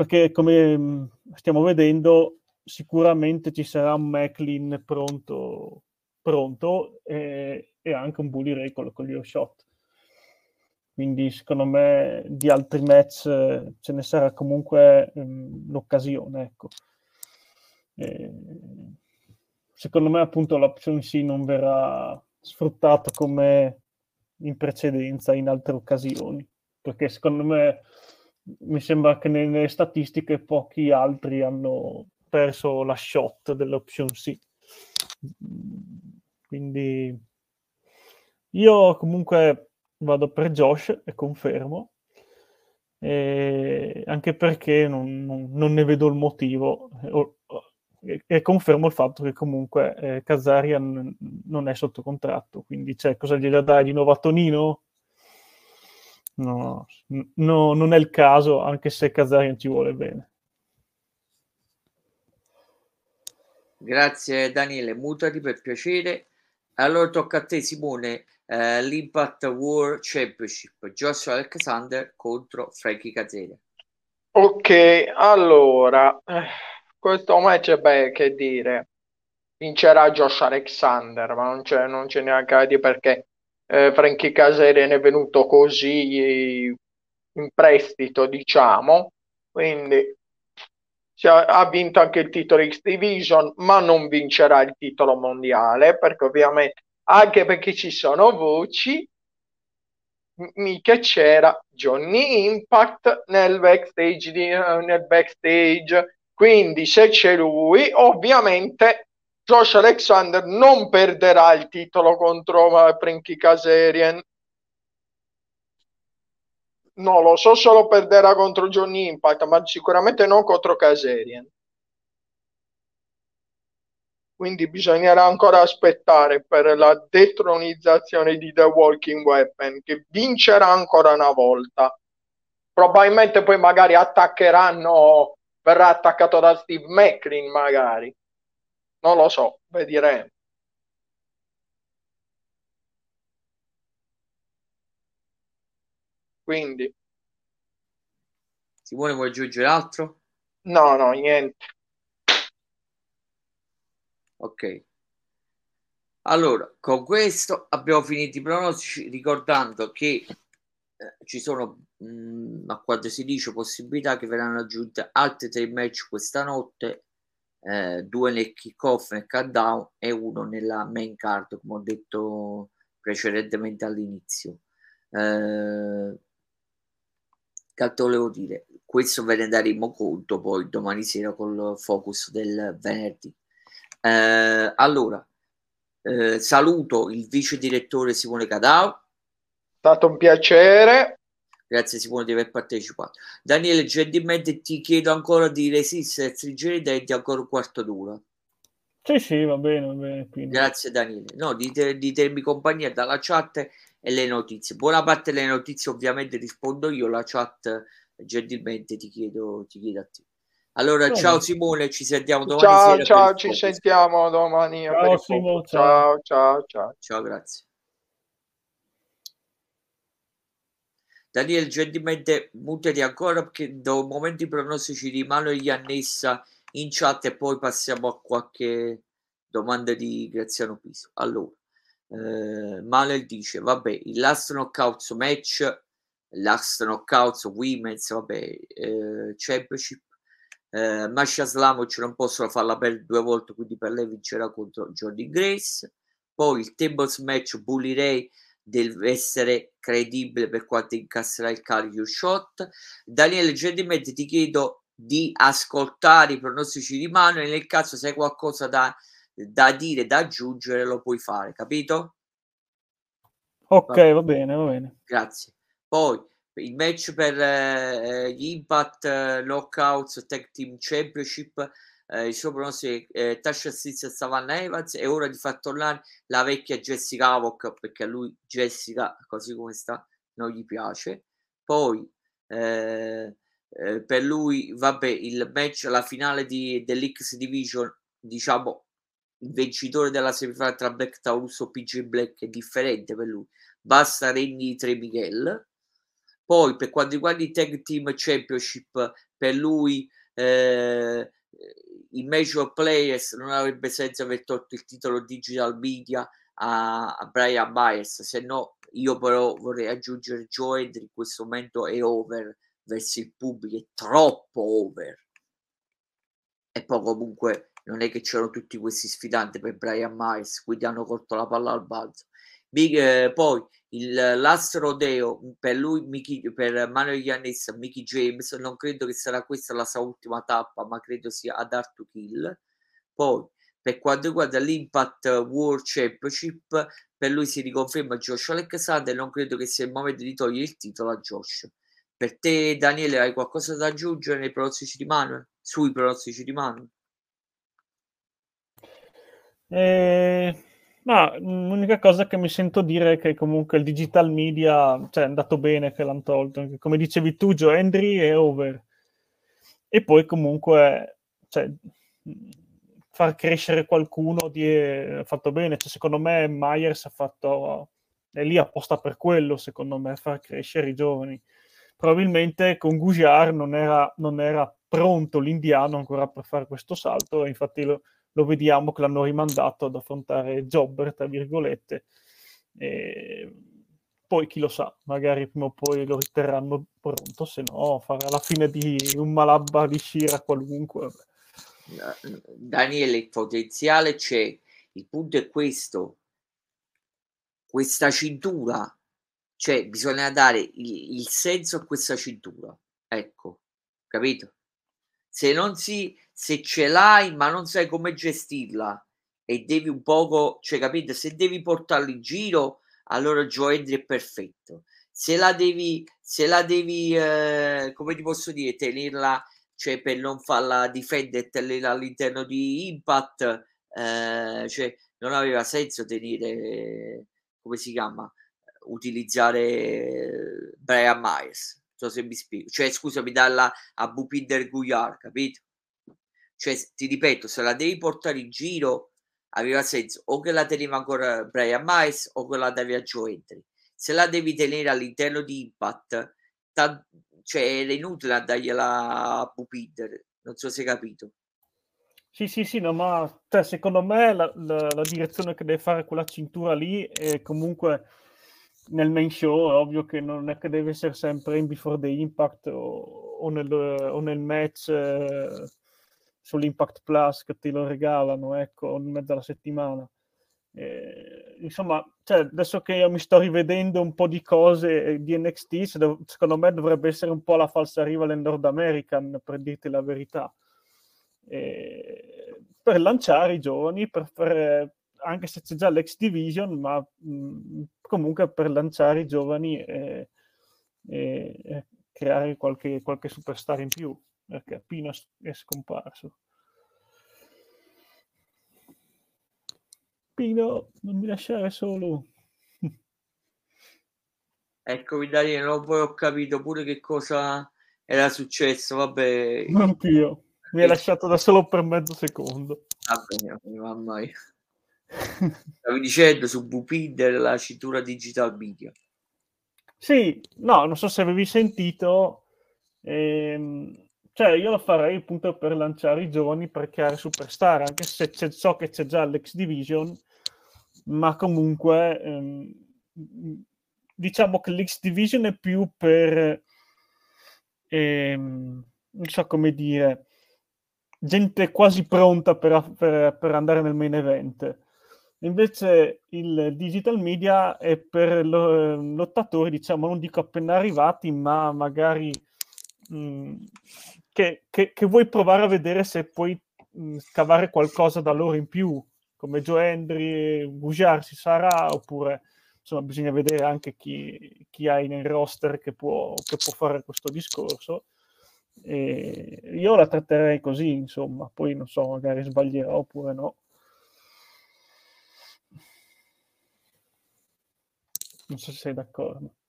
Perché come mm, stiamo vedendo, sicuramente ci sarà un Macklin pronto, pronto e, e, anche un Bully Ray con, con gli shot. Quindi secondo me di altri match eh, ce ne sarà comunque um, l'occasione. Ecco. E secondo me appunto l'option C non verrà sfruttato come in precedenza in altre occasioni, perché secondo me mi sembra che nelle statistiche pochi altri hanno perso la shot dell'option C. Quindi io comunque vado per Josh e confermo, e anche perché non, non, non, ne vedo il motivo e, e confermo il fatto che comunque eh, Kazarian non è sotto contratto, quindi c'è cosa gliela dai di nuovo a Tonino? No, no, non è il caso, anche se Kazarian ci vuole bene. Grazie Daniele, mutati per piacere. Allora tocca a te Simone, eh, l'Impact War Championship, Joshua Alexander contro Frankie Kazarian. Ok, allora... Eh questo match, beh, che dire, vincerà Josh Alexander, ma non c'è, non c'è neanche a dire perché eh, Frankie Casere è venuto così in prestito, diciamo, quindi ha, vinto anche il titolo X Division, ma non vincerà il titolo mondiale, perché ovviamente, anche perché ci sono voci mica c'era Johnny Impact nel backstage, di, uh, nel backstage. Quindi se c'è lui, ovviamente Josh Alexander non perderà il titolo contro Frankie Kazarian. No, lo so solo perderà contro Johnny Impact, ma sicuramente non contro Kazarian quindi bisognerà ancora aspettare per la detronizzazione di The Walking Weapon che vincerà ancora una volta. Probabilmente poi magari attaccheranno verrà attaccato da Steve Macklin magari non lo so vedremo quindi Simone vuoi aggiungere altro? no no niente Ok. Allora, con questo abbiamo finito i pronostici, ricordando che eh, ci sono, mh, mm, a quanto si dice, possibilità che verranno aggiunte altri tre match questa notte, eh, due nel kick-off nel countdown e uno nella main card, come ho detto precedentemente all'inizio. Eh, che altro volevo dire? Questo ve ne daremo conto poi domani sera col focus del venerdì. Eh, allora, eh, saluto il vice direttore Simone Cadao. È stato un piacere. Grazie Simone di aver partecipato. Daniele, gentilmente ti chiedo ancora di resistere, stringere i denti ancora un quarto d'ora. Sì, sì, va bene, va bene. Grazie Daniele. No, di, te, di termi compagnia dalla chat e le notizie. Buona parte delle notizie ovviamente rispondo io, la chat gentilmente ti chiedo, ti chiedo a te. Allora, Bene. ciao Simone, ci sentiamo domani. Ciao, sera ciao, ci sentiamo domani. Ciao, Simone, ciao. ciao, ciao, ciao. grazie. Daniele, gentilmente mutati ancora perché da un momento i pronostici di mano gli annessa in chat e poi passiamo a qualche domanda di Graziano Piso. Allora, eh, Malel dice, vabbè, il last knockout match, last knockout women's, vabbè, eh, championship eh, Masha Slamovic non possono farla per due volte quindi per lei vincerà contro Jordi Grace poi il tables match Bully Ray deve essere credibile per quanto incasserà il carico shot. Daniele gentilmente ti chiedo di ascoltare i pronostici di mano e nel caso se hai qualcosa da, da dire da aggiungere lo puoi fare capito? ok va, va bene va bene. Grazie. Poi il match per eh, gli Impact eh, Knockouts Tag Team Championship eh, suo pronostico è eh, Tasha Stitz e Savannah Evans è ora di far tornare la vecchia Jessica Havoc perché a lui Jessica così come sta non gli piace. Poi eh, eh, per lui vabbè il match la finale di, dell'X Division diciamo il vincitore della semifinale tra Black Taurus e PG Black è differente per lui. Basta Regni 3 Miguel. Poi per quanto riguarda i Tag Team Championship, per lui eh, i Major Players non avrebbe senso aver tolto il titolo Digital Media a, a Brian Myers, se no io però vorrei aggiungere Joe Hendry in questo momento è over verso il pubblico, è troppo over. E poi comunque non è che c'erano tutti questi sfidanti per Brian Myers, quindi hanno colto la palla al balzo. Big, eh, poi il Last Rodeo per lui, Mickey, per Manuel Yannis, Mickey James, non credo che sarà questa la sua ultima tappa, ma credo sia ad Art to Kill. Poi, per quanto riguarda l'Impact World Championship, per lui si riconferma Josh Alexander, non credo che sia il momento di togliere il titolo a Josh. Per te, Daniele, hai qualcosa da aggiungere nei pronostici di Manuel? Sui pronostici di Manuel? Eh, ma l'unica cosa che mi sento dire è che comunque il digital media cioè, è andato bene che l'hanno tolto. Come dicevi tu, Joe Henry è over. E poi comunque cioè, far crescere qualcuno di, è fatto bene. Cioè, secondo me Myers ha fatto, è lì apposta per quello, secondo me, far crescere i giovani. Probabilmente con Gujar non era, non era pronto l'indiano ancora per fare questo salto, infatti lo, lo vediamo che l'hanno rimandato ad affrontare Jobber, tra virgolette. E poi chi lo sa, magari prima o poi lo riterranno pronto, se no farà la fine di un Malabba di Shira qualunque. Daniele, il potenziale c'è, il punto è questo, questa cintura cioè bisogna dare il, il senso a questa cintura, ecco, capito? Se non si, se ce l'hai ma non sai come gestirla e devi un poco, cioè capito, se devi portarlo in giro, allora Joe Hendry è perfetto. Se la devi, se la devi, eh, come ti posso dire, tenerla, cioè per non farla difendere all'interno di Impact, eh, cioè non aveva senso tenere, come si chiama, utilizzare Brian Myers. Non so se mi spiego. Cioè, scusami, dalla a Bupinder Guyar, capito? Cioè, ti ripeto, se la devi portare in giro, aveva senso o che la teneva ancora Brian Myers o che la davi a Joe. Se la devi tenere all'interno di Impact, ta- cioè è inutile andargliela a Bupinder. Non so se hai capito. Sì, sì, sì, no, ma cioè, secondo me la, la, la, direzione che deve fare quella cintura lì è comunque nel main show, è ovvio che non è che deve essere sempre in Before the Impact o, o, nel, o nel, match eh, sull'Impact Plus che te lo regalano, ecco, in mezzo alla settimana. Eh, insomma, cioè, adesso che io mi sto rivedendo un po' di cose di NXT, secondo me dovrebbe essere un po' la falsa riva del Nord American, per dirti la verità eh, per lanciare i giovani, per, per, anche se c'è già l'ex division, ma mh, comunque per lanciare i giovani e, e, e creare qualche, qualche, superstar in più, perché Pino è scomparso. Pino, non mi lasciare solo. Eccomi non poi ho capito pure che cosa era successo, vabbè. Anch'io. Mi hai lasciato da solo per mezzo secondo. Vabbè, mamma mia. Stavi dicendo su Bupinder la cintura digital media. Sì, no, non so se avevi sentito. Ehm, cioè, io lo farei appunto per lanciare i giovani per creare superstar, anche se c'è, so che c'è già l'X Division, ma comunque ehm, diciamo che l'X Division è più per ehm, non so come dire gente quasi pronta per, per, per, andare nel main event. Invece il digital media è per lo, lottatori, diciamo, non dico appena arrivati, ma magari mh, mm, che, che, che, vuoi provare a vedere se puoi mh, mm, scavare qualcosa da loro in più, come Joe Hendry, Bujar si sarà, oppure insomma bisogna vedere anche chi, chi hai nel roster che può, che può fare questo discorso e io la tratterei così, insomma, poi non so, magari sbaglierò oppure no. Non so se sei d'accordo.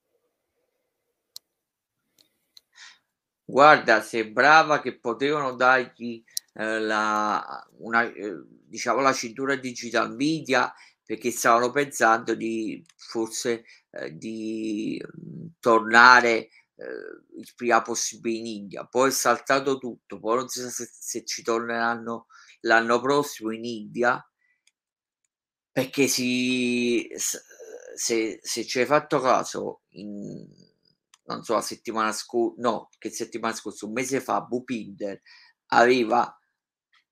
Guarda, sei brava che potevano dargli eh, la, una, eh, diciamo, la cintura digital media perché stavano pensando di forse eh, di mh, tornare eh, il prima possibile in India. Poi è saltato tutto, poi non si sa se, se ci torneranno l'anno prossimo in India perché si, se, se ci hai fatto caso in, non so la settimana scorsa no che settimana scorsa un mese fa Bupinder aveva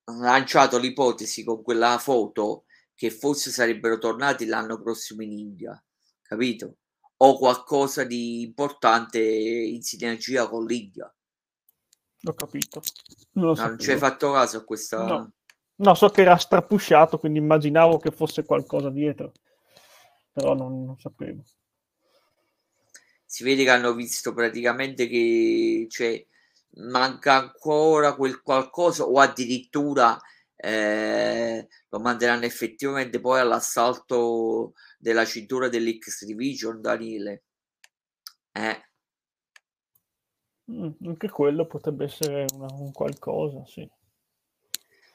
lanciato l'ipotesi con quella foto che forse sarebbero tornati l'anno prossimo in India capito o qualcosa di importante in sinergia con l'India. Ho capito. Non, non ci hai fatto caso a questa... No. no. so che era strapusciato, quindi immaginavo che fosse qualcosa dietro, però non, non sapevo. Si vede che hanno visto praticamente che cioè, manca ancora quel qualcosa o addirittura eh, lo manderanno effettivamente poi all'assalto della cintura dell'X Division, Daniele. Eh. Mm, anche quello potrebbe essere una, un qualcosa, sì.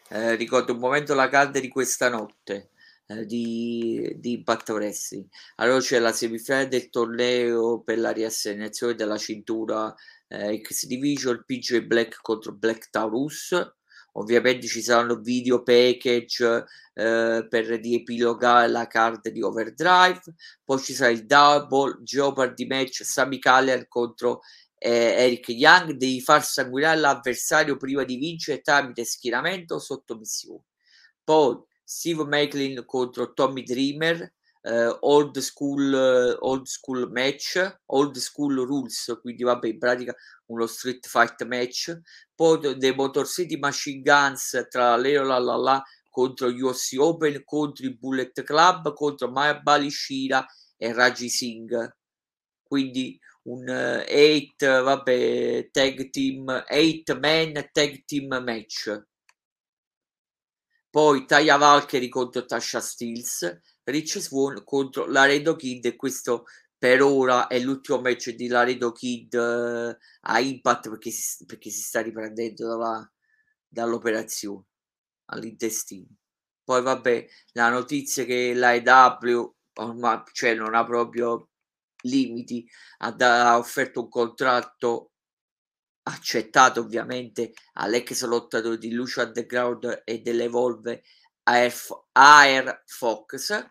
Eh, ricordo un momento la calda di questa notte eh, di, di Wrestling. Allora c'è la semifinale del torneo per la riassegnazione della cintura eh, X Division, PJ Black contro Black Taurus Ovviamente ci saranno video package eh, per riepilogare la card di Overdrive. Poi ci sarà il double Jeopardy match Sami Callian contro eh, Eric Young. Devi far sanguinare l'avversario prima di vincere tramite schieramento o sottomissione. Poi Steve Macklin contro Tommy Dreamer. uh, old school uh, old school match old school rules quindi vabbè in pratica uno street fight match poi dei Motor City Machine Guns tra Leo la la la contro UFC Open contro i Bullet Club contro Maya Balishira e Raji Singh quindi un 8 uh, vabbè tag team 8 man tag team match poi Taya Valkyrie contro Tasha Steels Rich Swan contro Laredo Kid e questo per ora è l'ultimo match di Laredo Kid uh, a Impact perché si, perché si sta riprendendo dalla, dall'operazione all'intestino. Poi vabbè, la notizia che l'AEW ormai cioè non ha proprio limiti, ha, ha offerto un contratto accettato ovviamente all'ex lottatore di Lucio Underground e dell'Evolve Air, Fox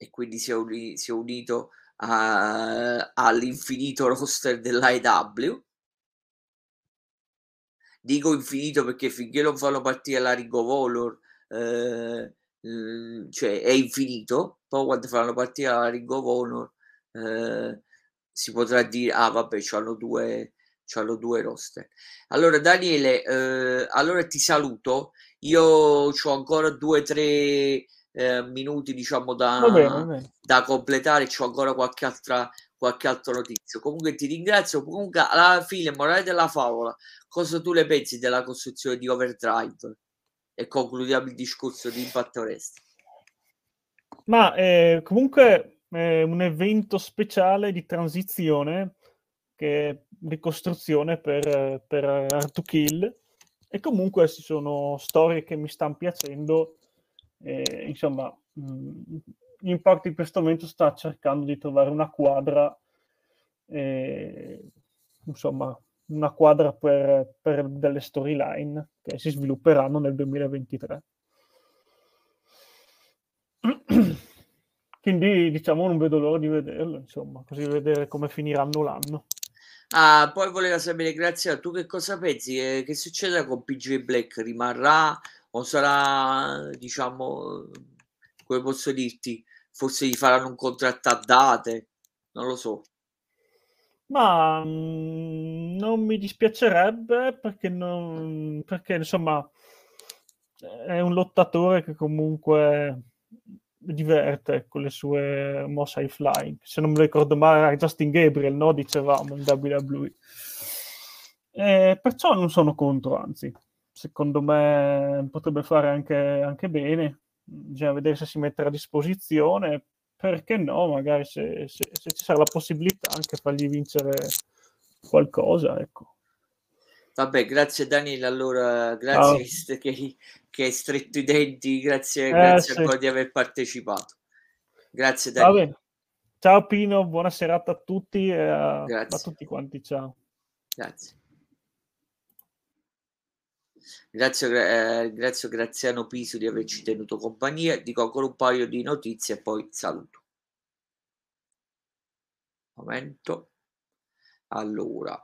e quindi si è, uni, si è unito a, all'infinito roster dell'AEW. Dico infinito perché finché non fanno partire la Ring of Honor, eh, cioè è infinito, poi quando faranno partire la Ring of Honor eh, si potrà dire, ah vabbè, c'hanno due, c'hanno due roster. Allora Daniele, eh, allora ti saluto, io ho ancora due o tre eh, minuti diciamo da, va bene, va bene. da completare, c'ho ancora qualche altra qualche altra notizia. Comunque ti ringrazio. Comunque, alla fine, morale della favola, cosa tu ne pensi della costruzione di Overdrive? E concludiamo il discorso di Impact Wrestling. Ma eh, comunque è un evento speciale di transizione che ricostruzione per, per Art to Kill e comunque ci sono storie che mi stanno piacendo e, insomma, mh, mm, Impact in questo momento sta cercando di trovare una quadra, e, insomma, una quadra per, per delle storyline che si svilupperanno nel 2023. Quindi diciamo non vedo l'ora di vederlo, insomma, così vedere come finiranno l'anno. Ah, poi voleva sapere, grazie a tu che cosa pensi? Eh, che succederà con PJ Black? Rimarrà o sarà, diciamo, come posso dirti, forse gli faranno un contratto a date, non lo so. Ma mh, mm, non mi dispiacerebbe perché, non, perché insomma è un lottatore che comunque diverte con le sue mosse high flying. Se non mi ricordo male era Justin Gabriel, no? Dicevamo in WWE. E perciò non sono contro, anzi, secondo me potrebbe fare anche, anche bene. Bisogna vedere se si metterà a disposizione. Perché no? Magari se, se, se ci sarà la possibilità anche fargli vincere qualcosa, ecco. Vabbè, grazie Daniele, allora grazie oh. che, che, hai stretto i denti, grazie, eh, grazie sì. ancora di aver partecipato. Grazie Daniele. Ciao Pino, buona serata a tutti e a, a tutti quanti, ciao. Grazie. Grazie, eh, grazie Graziano Piso di averci tenuto compagnia. Dico ancora un paio di notizie e poi saluto. Momento. Allora,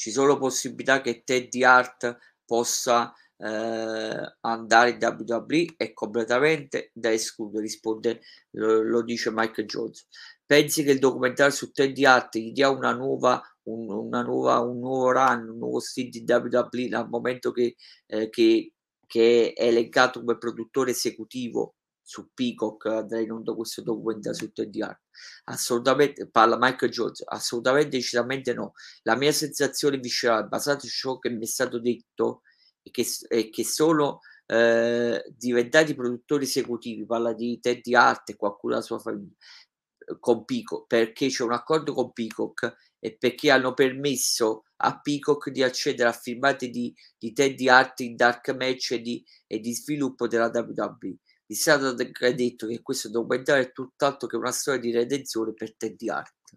ci sono possibilità che Teddy Hart possa eh, andare in WWE è completamente da escludere, risponde, lo, lo, dice Mike Jones. Pensi che il documentario su Teddy Hart gli dia una nuova un, una nuova, un nuovo run, un nuovo stint di WWE dal momento che, eh, che, che è elencato come produttore esecutivo su Peacock andrà in onda questo documentario su Teddy Hart assolutamente parla Michael Jones assolutamente decisamente no la mia sensazione viscerale basata su ciò che mi è stato detto è che, è che sono eh, diventati produttori esecutivi parla di Teddy Hart e qualcuno della sua famiglia con Peacock perché c'è un accordo con Peacock e perché hanno permesso a Peacock di accedere a filmati di, di Teddy Hart in dark match e di, e di sviluppo della WWE. Vi è stato detto che questo documentario è tutt'altro che una storia di redenzione per Teddy Hart.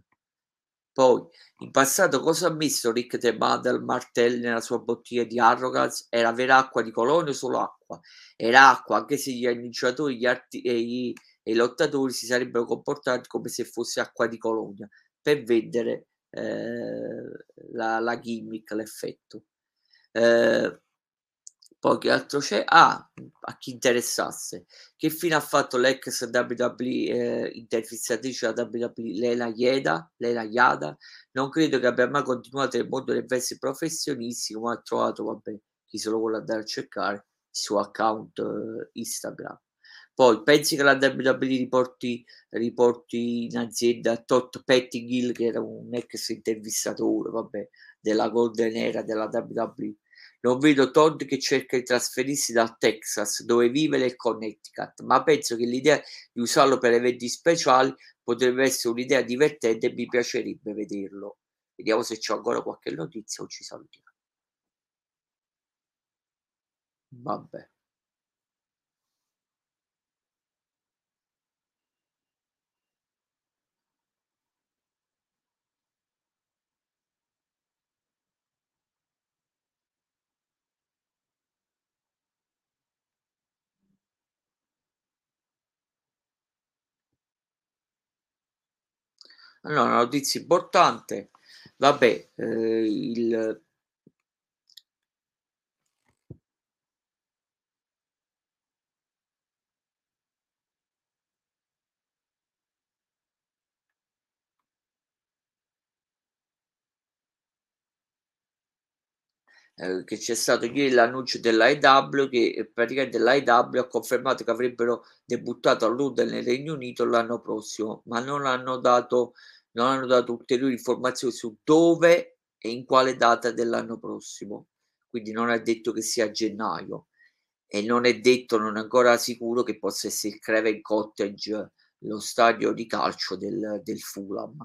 Poi, in passato, cosa ha messo Rick The Mother Martelli nella sua bottiglia di Arrogance? Era vera acqua di colonia o solo acqua? Era acqua, anche se gli annunciatori gli arti- e, i, e i lottatori si sarebbero comportati come se fosse acqua di colonia per vendere eh, la, la, gimmick, l'effetto. Eh, Poi che altro c'è? Ah, a chi interessasse, che fine ha fatto l'ex WWE eh, intervistatrice della WWE Lela Yeda, Lela Yada? Non credo che abbia mai continuato nel mondo dei vesti professionisti, come ha trovato, vabbè, chi se lo vuole andare a cercare, il suo account eh, Instagram. Poi pensi che la WWE riporti, riporti in azienda Tot Pettingill, che era un ex intervistatore, vabbè, della Golden Era della WWE non vedo Todd che cerca di trasferirsi dal Texas, dove vive nel Connecticut, ma penso che l'idea di usarlo per eventi speciali potrebbe essere un'idea divertente e mi piacerebbe vederlo. Vediamo se c'è ancora qualche notizia o ci salutiamo. Vabbè. Allora, una notizia importante, vabbè, eh, il eh, che c'è stato ieri l'annuncio dell'AEW che praticamente l'AEW ha confermato che avrebbero debuttato a Londra nel Regno Unito l'anno prossimo, ma non hanno dato, non hanno dato ulteriori informazioni su dove e in quale data dell'anno prossimo. Quindi non è detto che sia gennaio e non è detto, non è ancora sicuro che possa essere il Craven Cottage, lo stadio di calcio del, del Fulham.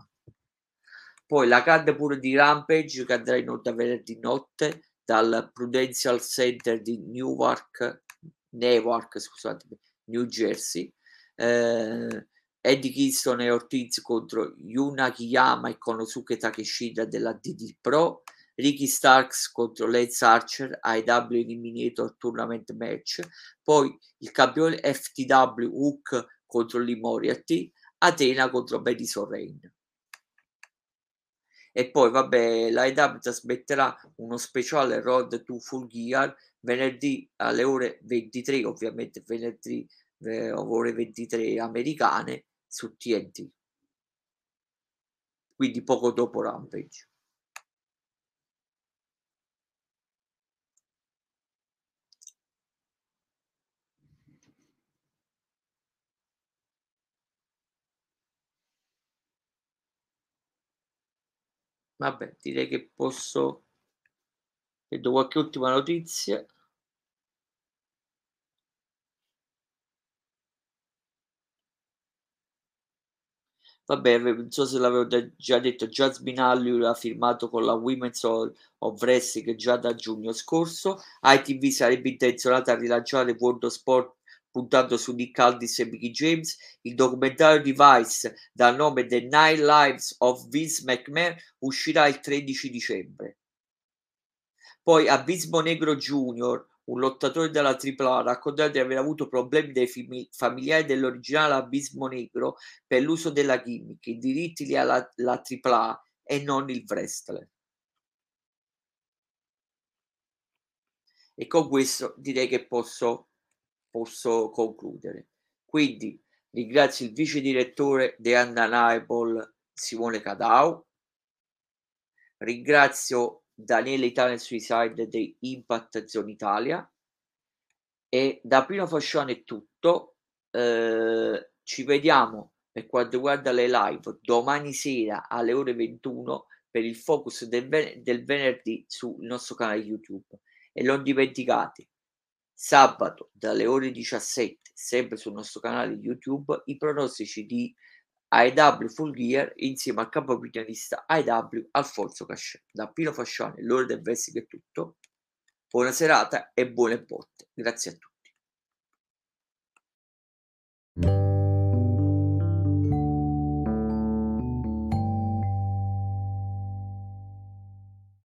Poi la card pure di Rampage che andrà in onda venerdì notte dal Prudential Center di Newark, Newark scusatemi, New Jersey. Eh, Eddie Kingston e Ortiz contro Yuna Kiyama e Konosuke Takeshita della DD Pro. Ricky Starks contro Lance Archer IW Eliminator Tournament Match. Poi il campione FTW Hook contro Lee Moriarty. Atena contro Betty Sorrain e poi vabbè l'AEW trasmetterà uno speciale Road to Full Gear venerdì alle ore 23 ovviamente venerdì eh, ore 23 americane su TNT quindi poco dopo Rampage Vabbè, direi che posso... Vedo qualche ultima notizia. Vabbè, non so se l'avevo già detto, Jasmine Alley ha firmato con la Women's Hall of Wrestling già da giugno scorso. ITV sarebbe intenzionata a rilanciare World of Sport puntando su Nick Aldis e Mickey James, il documentario di Vice dal nome The Nine Lives of Vince McMahon uscirà il 13 dicembre. Poi Abismo Negro Jr., un lottatore della AAA, raccontato di aver avuto problemi dai familiari dell'originale Abismo Negro per l'uso della gimmick, i diritti li ha la, la AAA e non il wrestler. E con questo direi che posso posso concludere. Quindi ringrazio il vice direttore di Undeniable Simone Cadau, ringrazio Daniele Italian Suicide di Impact Zone Italia e da Primo Fascione è tutto. Eh, ci vediamo per quanto riguarda le live domani sera alle ore 21 per il focus del, ven- del venerdì sul nostro canale YouTube e non dimenticate sabato dalle ore 17, sempre sul nostro canale YouTube, i pronostici di AEW Full Gear insieme al capo opinionista AEW Alfonso Cascè. Da Pino Fascione, l'ora del Vessico è tutto. Buona serata e buone botte. Grazie a tutti.